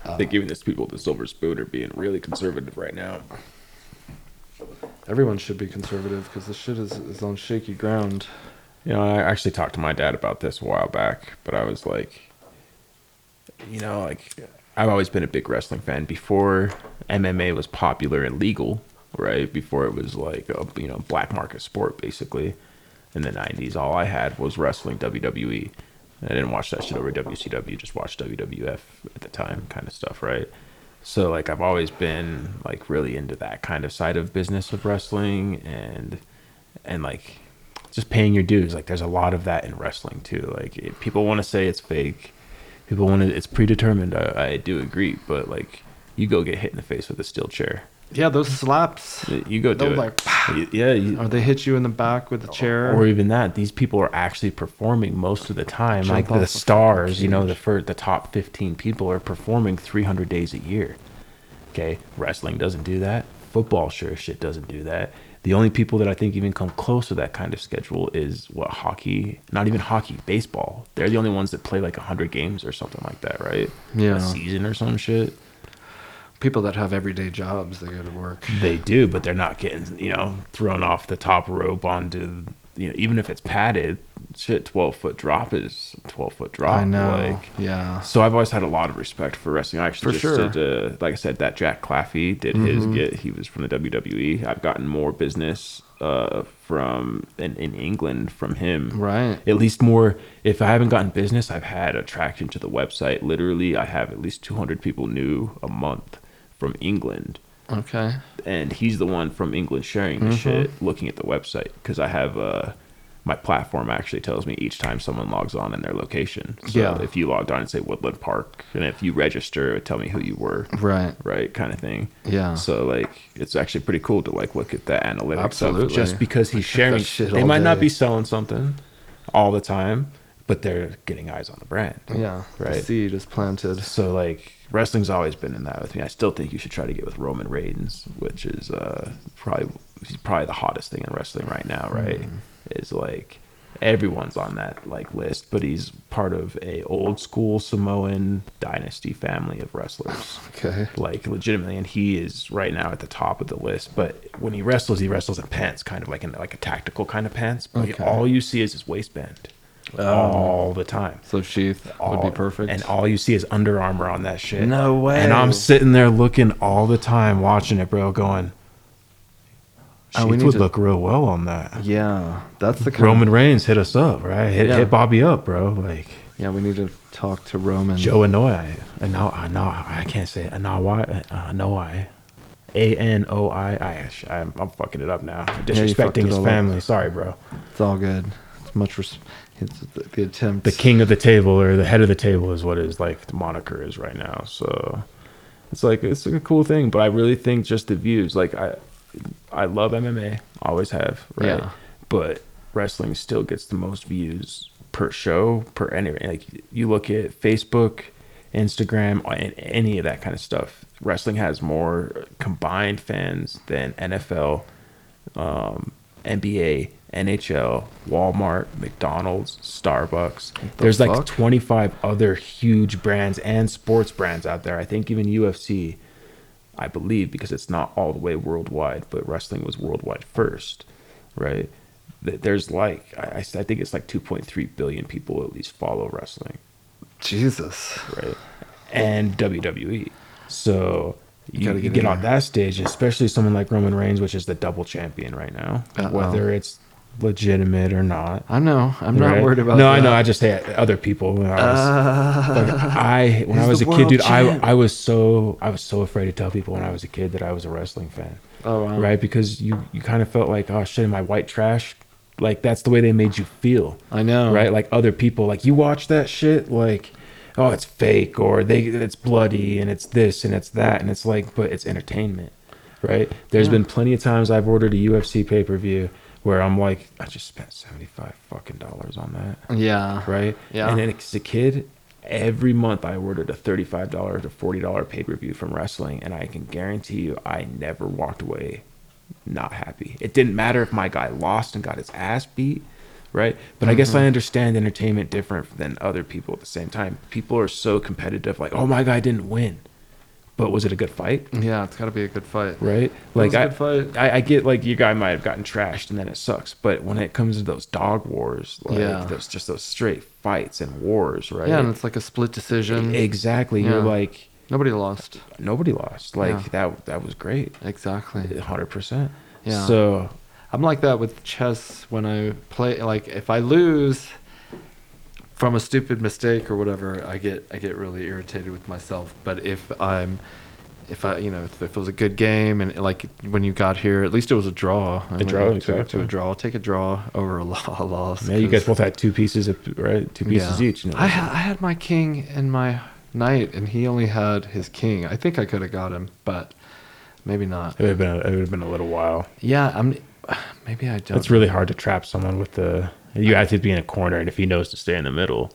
I think giving this people with the silver spoon are being really conservative right now. everyone should be conservative because this shit is, is on shaky ground. You know, I actually talked to my dad about this a while back, but I was like, you know, like I've always been a big wrestling fan before MMA was popular and legal, right? Before it was like a you know black market sport basically. In the '90s, all I had was wrestling WWE. I didn't watch that shit over WCW, just watched WWF at the time, kind of stuff, right? So like I've always been like really into that kind of side of business of wrestling and and like just paying your dues. Like there's a lot of that in wrestling too. Like it, people want to say it's fake. People want to it's predetermined. I, I do agree, but like you go get hit in the face with a steel chair. Yeah, those slaps. You go do it. like, yeah, you, Or they hit you in the back with a chair. or even that. These people are actually performing most of the time. Jump like the stars, you know, the the top 15 people are performing 300 days a year. Okay, wrestling doesn't do that. Football sure shit doesn't do that. The only people that I think even come close to that kind of schedule is what hockey, not even hockey, baseball. They're the only ones that play like 100 games or something like that, right? Yeah. A season or some shit. People that have everyday jobs, they go to work. They do, but they're not getting, you know, thrown off the top rope onto, you know, even if it's padded, shit, 12 foot drop is 12 foot drop. I know. Like, yeah. so I've always had a lot of respect for wrestling. I actually For just sure. did, uh, like I said, that Jack Claffey did his get. He was from the WWE. I've gotten more business uh, from in, in England from him. Right. At least more. If I haven't gotten business, I've had attraction to the website. Literally, I have at least 200 people new a month from England Okay. and he's the one from England sharing Mm-hmm. the shit, looking at the website because I have uh, my platform actually tells me each time someone logs on in their location. So Yeah. if you logged on and say Woodland Park, and if you register, it would tell me who you were, Right. right, kind of thing. Yeah. So like, it's actually pretty cool to like look at the analytics Absolutely. just because he's sharing. shit They might not be selling something all the time, but they're getting eyes on the brand. Yeah. The Right. seed is planted. So like wrestling's always been in that with me. I still think you should try to get with Roman Reigns, which is uh, probably he's probably the hottest thing in wrestling right now. Right? Mm. Is like everyone's on that like list, but he's part of a old school Samoan dynasty family of wrestlers. Okay. Like legitimately, and he is right now at the top of the list. But when he wrestles, he wrestles in pants, kind of like in like a tactical kind of pants. But Okay. all you see is his waistband Um, all the time. So sheath would be perfect. And all you see is Under Armour on that shit. No way. And I'm sitting there looking all the time, watching it, bro, going. Oh, we Sheath would to- look real well on that. yeah, that's the kind Roman Reigns hit us up, right? Hit, Yeah. hit Bobby up, bro. Like yeah, we need to talk to Roman. Joe Anoa'i. Ano, ano, I can't say it. Anoa'i. Anoa'i. A N O I I. I'm, I'm fucking it up now. fucked Disrespecting it his all up. family. Sorry, bro. It's all good. It's much. Res- it's the, attempt. The king of the table or the head of the table is what his like the moniker is right now. So it's like it's like a cool thing. But I really think just the views. Like I, I love MMA. Always have. Right. Yeah. But wrestling still gets the most views per show per any like you look at Facebook, Instagram, and any of that kind of stuff. Wrestling has more combined fans than NFL, um, NBA, NHL, Walmart, McDonald's, Starbucks. There's like 25 other huge brands and sports brands out there. I think even UFC, I believe, because it's not all the way worldwide, but wrestling was worldwide first, right? There's like, I think it's like 2.3 billion people at least follow wrestling Jesus. right? And WWE. So you, you get on there. that stage, especially someone like Roman Reigns, which is the double champion right now, Uh-oh. whether it's legitimate or not. I know. I'm not worried about. That. No, I know. I just say other people. When I was, Uh, like, I when I was a kid, dude, I champ. I was so I was so afraid to tell people when I was a kid that I was a wrestling fan, oh, wow. right? Because you you kind of felt like, oh shit, am I white trash? Like that's the way they made you feel I know. right? Like other people, like you watch that shit, like, oh, it's fake or they, it's bloody and it's this and it's that, and it's like, but it's entertainment, right? There's Yeah. been plenty of times I've ordered a UFC pay per view where I'm like, I just spent seventy five fucking dollars on that, Yeah. right? Yeah. And then as a kid, every month I ordered a thirty five dollar to forty dollar pay per view from wrestling, and I can guarantee you, I never walked away not happy. It didn't matter if my guy lost and got his ass beat, right? But I guess Mm-hmm. I understand entertainment different than other people at the same time. People are so competitive, like, oh, my guy didn't win, but was it a good fight? Yeah, it's got to be a good fight. Right? Like a I, good fight. I, I get like your guy might have gotten trashed and then it sucks, but when it comes to those dog wars, like Yeah. those just those straight fights and wars, right? Yeah, and it's like a split decision. exactly. You're like Nobody lost. nobody lost. Like Yeah. that that was great. Exactly. hundred percent. Yeah. So I'm like that with chess when I play. Like if I lose from a stupid mistake or whatever, I get I get really irritated with myself. But if I'm if I you know if, if it was a good game and like when you got here, at least it was a draw. I went draw, to, exactly. to a draw. Take a draw over a, lo- a loss. yeah, you guys both had two pieces of right, two pieces Yeah. each. You know? I, ha- I had my king and my knight, and he only had his king. I think I could have got him, but maybe not. it would have been a, it would have been a little while. Yeah, I'm. Maybe I don't. It's really hard to trap someone with the. You have to be in a corner, and if he knows to stay in the middle,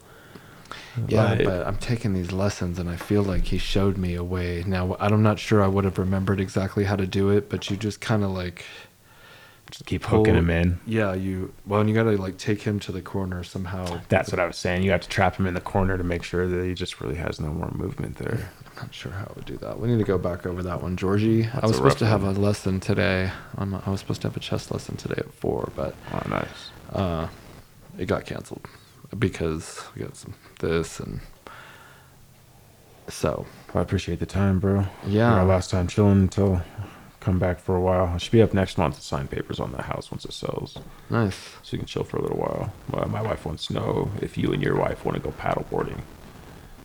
Yeah, But- but I'm taking these lessons, and I feel like he showed me a way. Now I'm not sure I would have remembered exactly how to do it, but you just kind of like just keep hooking him in. Yeah, you. Well, and you gotta like take him to the corner somehow. That's what I was saying. You have to trap him in the corner to make sure that he just really has no more movement there. I'm not sure how I would do that. We need to go back over that one, Georgie. I was supposed rough to have one. a lesson today. I'm, I was supposed to have a chess lesson today at four, but Oh, nice. uh, it got canceled because we got some this and so I appreciate the time, bro. Yeah. Our last time chilling until come back for a while. I should be up next month to sign papers on the house once it sells, nice. so you can chill for a little while. Well, my wife wants to know if you and your wife want to go paddle boarding,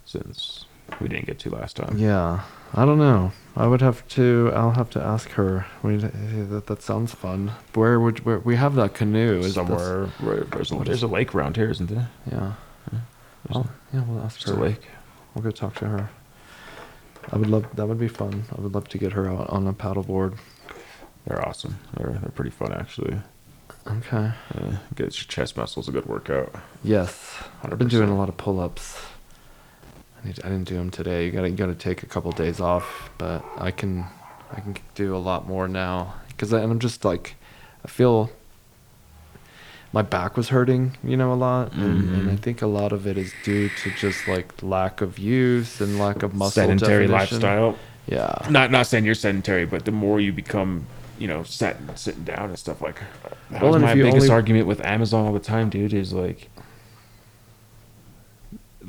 since we didn't get to last time. Yeah, I don't know. I would have to. I'll have to ask her. We, that that sounds fun. Where would where we have that canoe? Is Somewhere where there's a, there's a lake around here, isn't there? yeah. Oh, yeah, we'll ask there's her. a lake. We'll go talk to her. I would love. That would be fun. I would love to get her out on a paddleboard. They're awesome. They're they're pretty fun actually. Okay. Uh, gets your chest muscles a good workout. Yes, I've been doing a lot of pull-ups. I need. I didn't do them today. You gotta. You gotta take a couple days off, but I can. I can do a lot more now because and I'm just like, I feel. my back was hurting, you know, a lot, and, and I mm-hmm. think a lot of it is due to just like lack of use and lack of muscle sedentary definition. lifestyle. Yeah. Not not saying you're sedentary, but the more you become, you know, sat sitting down and stuff like. That Well, was my biggest only- argument with Amazon all the time, dude. Is like,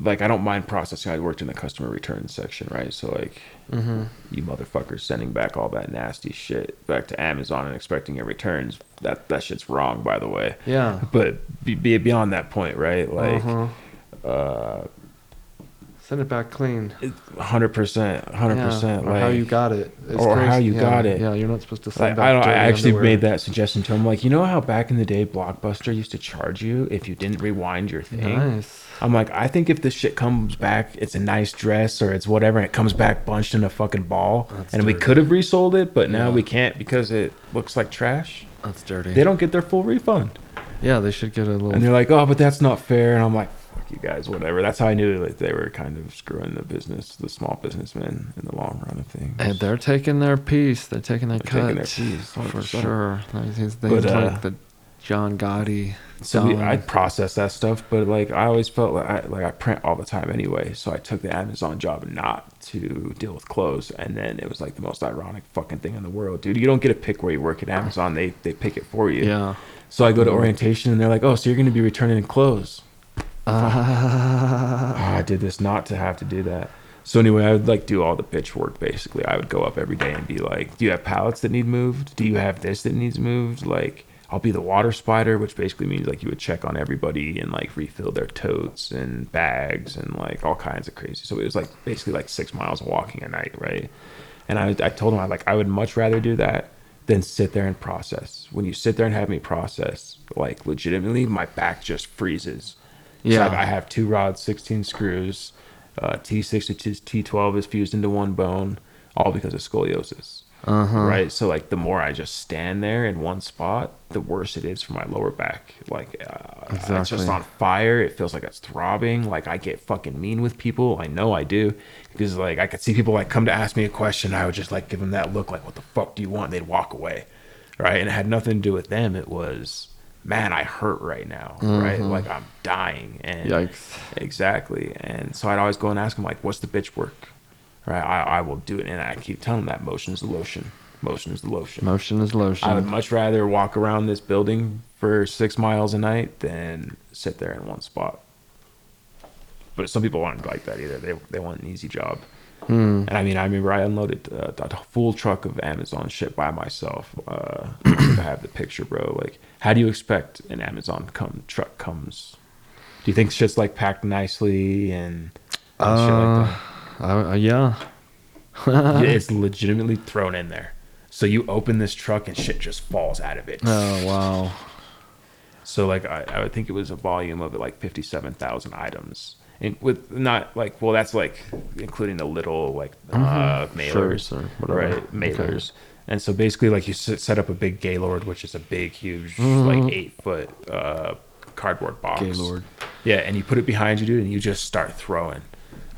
like I don't mind processing. I worked in the customer returns section, right? So like, Mm-hmm. you motherfuckers sending back all that nasty shit back to Amazon and expecting your returns. That that shit's wrong, by the way. Yeah. But be, be beyond that point, right? Like, Uh-huh. uh, Send it back clean. hundred percent, hundred percent. Like how you got it. It's or how you Yeah, got it. Yeah, you're not supposed to send Like, back I don't. I actually underwear. made that suggestion to him. Like, you know how back in the day, Blockbuster used to charge you if you didn't rewind your thing. Nice. I'm like, I think if this shit comes back, it's a nice dress or it's whatever, and it comes back bunched in a fucking ball, That's and we could have resold it, but now Yeah. we can't because it looks like trash. That's dirty. They don't get their full refund, Yeah, they should get a little. and they're like, oh, but that's not fair. And I'm like, you guys, whatever. That's how I knew like they were kind of screwing the business, the small businessmen in the long run of things. and they're taking their piece. They're taking their They're cut. taking their piece, for 100%. sure. Like, He's, But, uh, like the John Gotti. So we, I process that stuff, but like I always felt like I, like I print all the time anyway. So I took the Amazon job not to deal with clothes, and then it was like the most ironic fucking thing in the world, dude. You don't get to pick where you work at Amazon; they they pick it for you. Yeah. So I go to orientation, and they're like, "Oh, so you're going to be returning clothes?" Uh, Ah, I did this not to have to do that. So anyway, I would like do all the pitch work basically. I would go up every day and be like, "Do you have pallets that need moved? Do you have this that needs moved?" Like, I'll be the water spider, which basically means like you would check on everybody and like refill their totes and bags and like all kinds of crazy. So it was like basically like six miles of walking a night, right? And I, I told him I like I would much rather do that than sit there and process. When you sit there and have me process, like legitimately, my back just freezes. Yeah. So I have two rods, 16 screws. Uh, T6 to T12 is fused into one bone, all because of scoliosis. Uh-huh. Right. So like the more I just stand there in one spot, the worse it is for my lower back. Like uh, it's just on fire. It feels like it's throbbing. Like I get fucking mean with people. I know I do because like I could see people like come to ask me a question. I would just like give them that look like, "What the fuck do you want?" And They'd walk away. Right. And it had nothing to do with them. It was, man, I hurt right now. Right. Like I'm dying. And Yikes. Exactly. And so I'd always go and ask him, like, what's the bitch work? Right. I, I will do it. And I keep telling him that motion is the lotion. Motion is the lotion. Motion is lotion. I would much rather walk around this building for six miles a night than sit there in one spot. But some people aren't like that either. They, they want an easy job. Hmm. And I mean, I remember I unloaded uh, a full truck of Amazon shit by myself. Uh, I have the picture, bro. Like, how do you expect an Amazon come truck comes? Do you think shit's like packed nicely and, and shit like that? Uh, uh, yeah. Yeah, it's legitimately thrown in there. So you open this truck and shit just falls out of it. Oh wow. So like I, I would think it was a volume of like fifty seven thousand items. And with not like well that's like including the little like uh Sure, mailers sure, whatever. right Okay. And so basically like you set up a big gaylord which is a big huge like eight foot uh cardboard box. Gaylord. yeah and you put it behind you dude and you just start throwing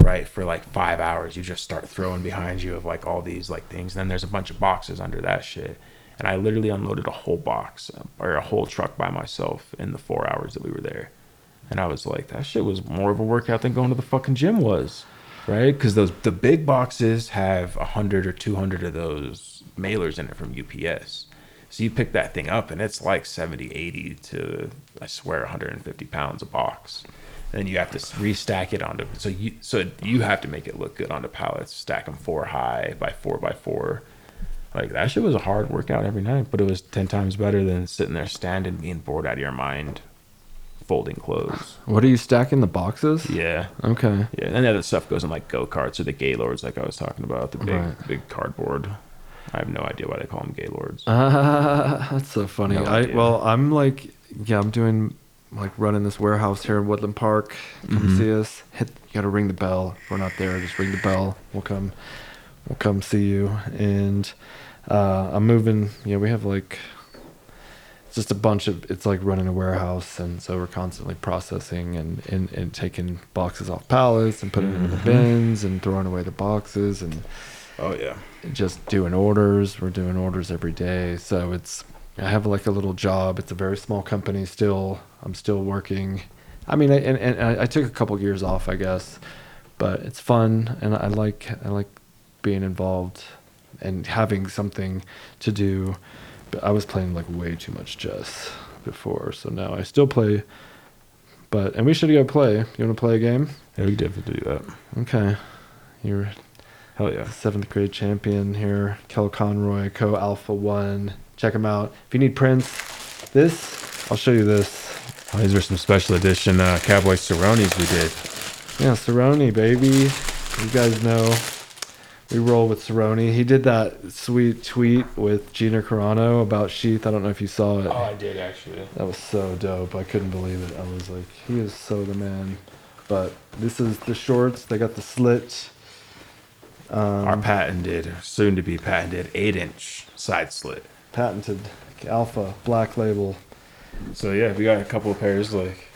right? For like five hours you just start throwing behind you of like all these like things. And then there's a bunch of boxes under that shit. And i literally unloaded a whole box uh, or a whole truck by myself in the four hours that we were there. And i was like that shit was more of a workout than going to the fucking gym was right? Because those the big boxes have a 100 or 200 of those mailers in it from ups so you pick that thing up and it's like 70 80 to i swear 150 pounds a box. And then you have to restack it onto so you so you have to make it look good onto pallets stack them four high by four by four. Like that shit was a hard workout every night but it was 10 times better than sitting there standing being bored out of your mind folding clothes. What are you stacking the boxes? yeah. Okay. yeah and the other stuff goes in like go-karts or the gaylords like i was talking about the big Right. big cardboard i have no idea why they call them gaylords Uh, that's so funny. No I well, I'm like, yeah, I'm doing like running this warehouse here in Woodland Park. Come Mm-hmm. see us. Hit. You gotta ring the bell. If we're not there, just ring the bell. We'll come. We'll come see you. And uh, I'm moving. Yeah, we have like. It's just a bunch of. It's like running a warehouse, and so we're constantly processing and and, and taking boxes off pallets and putting them in the Mm-hmm. bins and throwing away the boxes and oh yeah just doing orders. We're doing orders every day, so it's I have like a little job. It's a very small company still. I'm still working. I mean, I, and, and I, took a couple years off, I guess, but it's fun and I like I like being involved and having something to do. But I was playing like way too much chess before, so now I still play. But and we should go play. You want to play a game? Yeah, we definitely do that. Okay, you're Hell yeah. seventh grade champion here, Kel Conroy, Co Alpha One. Check him out. If you need prints, this I'll show you this. Oh, these are some special edition uh, Cowboy Cerrones we did. Yeah, Cerrone, baby. You guys know we roll with Cerrone. He did that sweet tweet with Gina Carano about Sheath. I don't know if you saw it. Oh, I did actually. That was so dope. I couldn't believe it. I was like, he is so the man. But this is the shorts. They got the slit. Um, Our patented, soon to be patented, eight inch side slit. patented Alpha Black Label. So yeah, we got a couple of pairs. Like,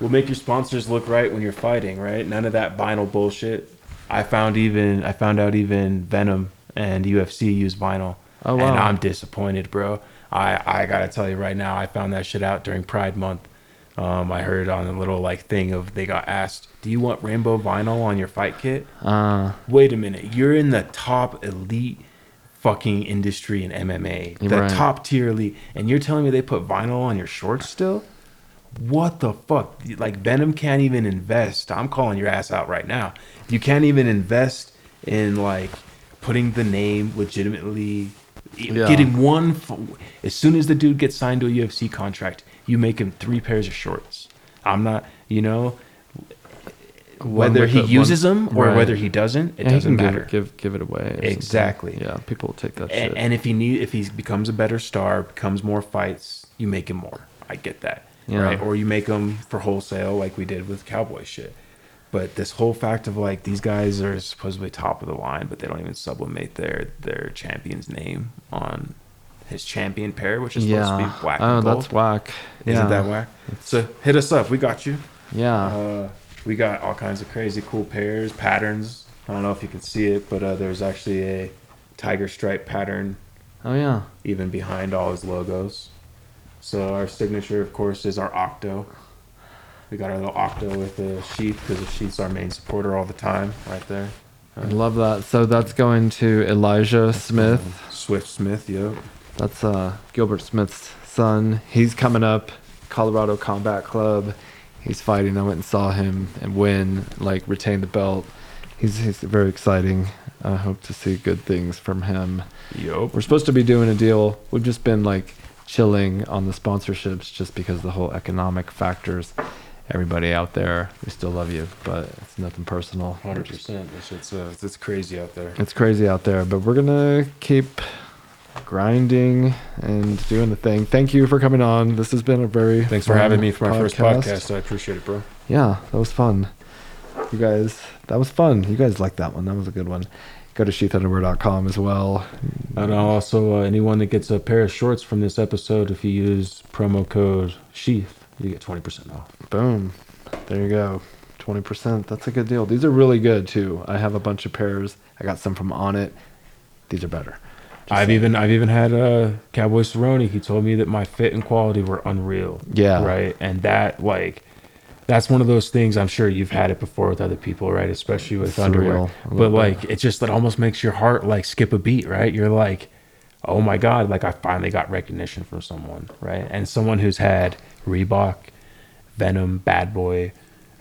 we'll make your sponsors look right when you're fighting, right? None of that vinyl bullshit. I found even I found out even Venum and UFC use vinyl. Oh, wow. And I'm disappointed, bro. I I gotta tell you right now, I found that shit out during Pride Month. Um, I heard on a little like thing of they got asked, "Do you want rainbow vinyl on your fight kit?" Uh, Wait a minute, you're in the top elite fucking industry in MMA, the Right. top tier elite, and you're telling me they put vinyl on your shorts still? What the fuck? Like Venum can't even invest. I'm calling your ass out right now. You can't even invest in like putting the name legitimately. Yeah. Getting one, as soon as the dude gets signed to a UFC contract, you make him three pairs of shorts. I'm not, you know, whether he the- one- uses them or right. whether he doesn't, it doesn't matter. Give, give give it away. or something. Exactly. Yeah, people will take that shit. and, and if he need, if he becomes a better star, becomes more fights, you make him more. I get that, Yeah. right? Or you make him for wholesale, like we did with Cowboy shit. But this whole fact of like these guys are supposedly top of the line, but they don't even sublimate their their champion's name on his champion pair, which is supposed to be black. oh, that's whack. Isn't yeah. that whack? So hit us up. We got you. Yeah. Uh, we got all kinds of crazy cool pairs, patterns. I don't know if you can see it, but uh, there's actually a tiger stripe pattern oh yeah. even behind all his logos. So our signature, of course, is our octo. We got our little octo with the sheath because the sheath's our main supporter all the time, right there. I love that. So that's going to Elijah Smith. Swift Smith, yo. That's uh, Gilbert Smith's son. He's coming up, Colorado Combat Club. He's fighting. I went and saw him and win, like retain the belt. He's he's very exciting. I hope to see good things from him. Yup. We're supposed to be doing a deal. We've just been like chilling on the sponsorships just because the whole economic factors. Everybody out there, we still love you, but it's nothing personal. Hundred percent. This shit's uh, it's crazy out there. It's crazy out there, but we're gonna keep grinding and doing the thing. Thank you for coming on. This has been a very Thanks for having me for my first podcast. I appreciate it, bro. Yeah, that was fun. You guys, that was fun. You guys liked that one. That was a good one. Go to sheathunderwear.com as well. And also, uh, anyone that gets a pair of shorts from this episode, if you use promo code Sheath, you get twenty percent off. Boom. There you go. 20%. That's a good deal. These are really good too. I have a bunch of pairs. I got some from Onnit. These are better. I've even I've even had uh, Cowboy Cerrone. He told me that my fit and quality were unreal. Yeah. Right. And that like that's one of those things I'm sure you've had it before with other people, right? Especially with It's underwear. unreal. But like that. it just it almost makes your heart like skip a beat, right? You're like, oh my god, like I finally got recognition from someone, right? And someone who's had Reebok, Venum, Bad Boy,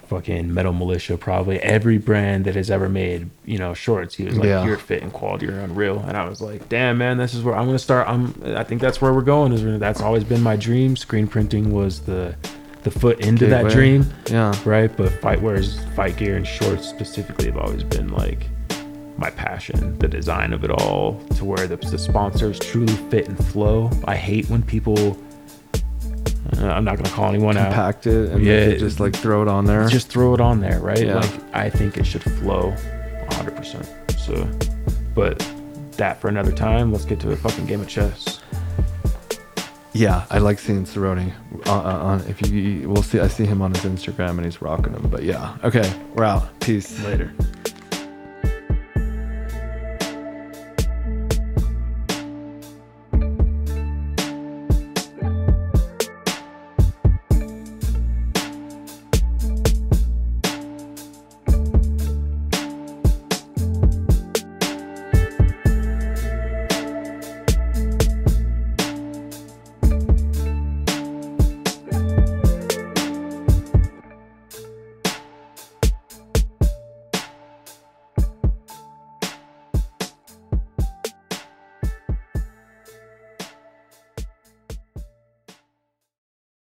fucking Metal Mulisha, probably every brand that has ever made, you know, shorts. He was like, Yeah. your fit and quality are unreal. And I was like, damn, man, this is where I'm gonna start. I'm. I think that's where we're going. Is that's always been my dream. Screen printing was the the foot into that dream, Yeah. right? But fight wears, fight gear, and shorts specifically have always been like my passion. The design of it all, to where the, the sponsors truly fit and flow. I hate when people. Uh, I'm not gonna call anyone out Compact it and Yeah. it just like throw it on there. just throw it on there, right? Yeah. Like I think it should flow 100%. So, but that for another time. Let's get to a fucking game of chess. Yeah, I like seeing Cerrone. Uh, uh, on if you, we'll see. I see him on his Instagram and he's rocking them. But yeah, okay, we're out. Peace. Later.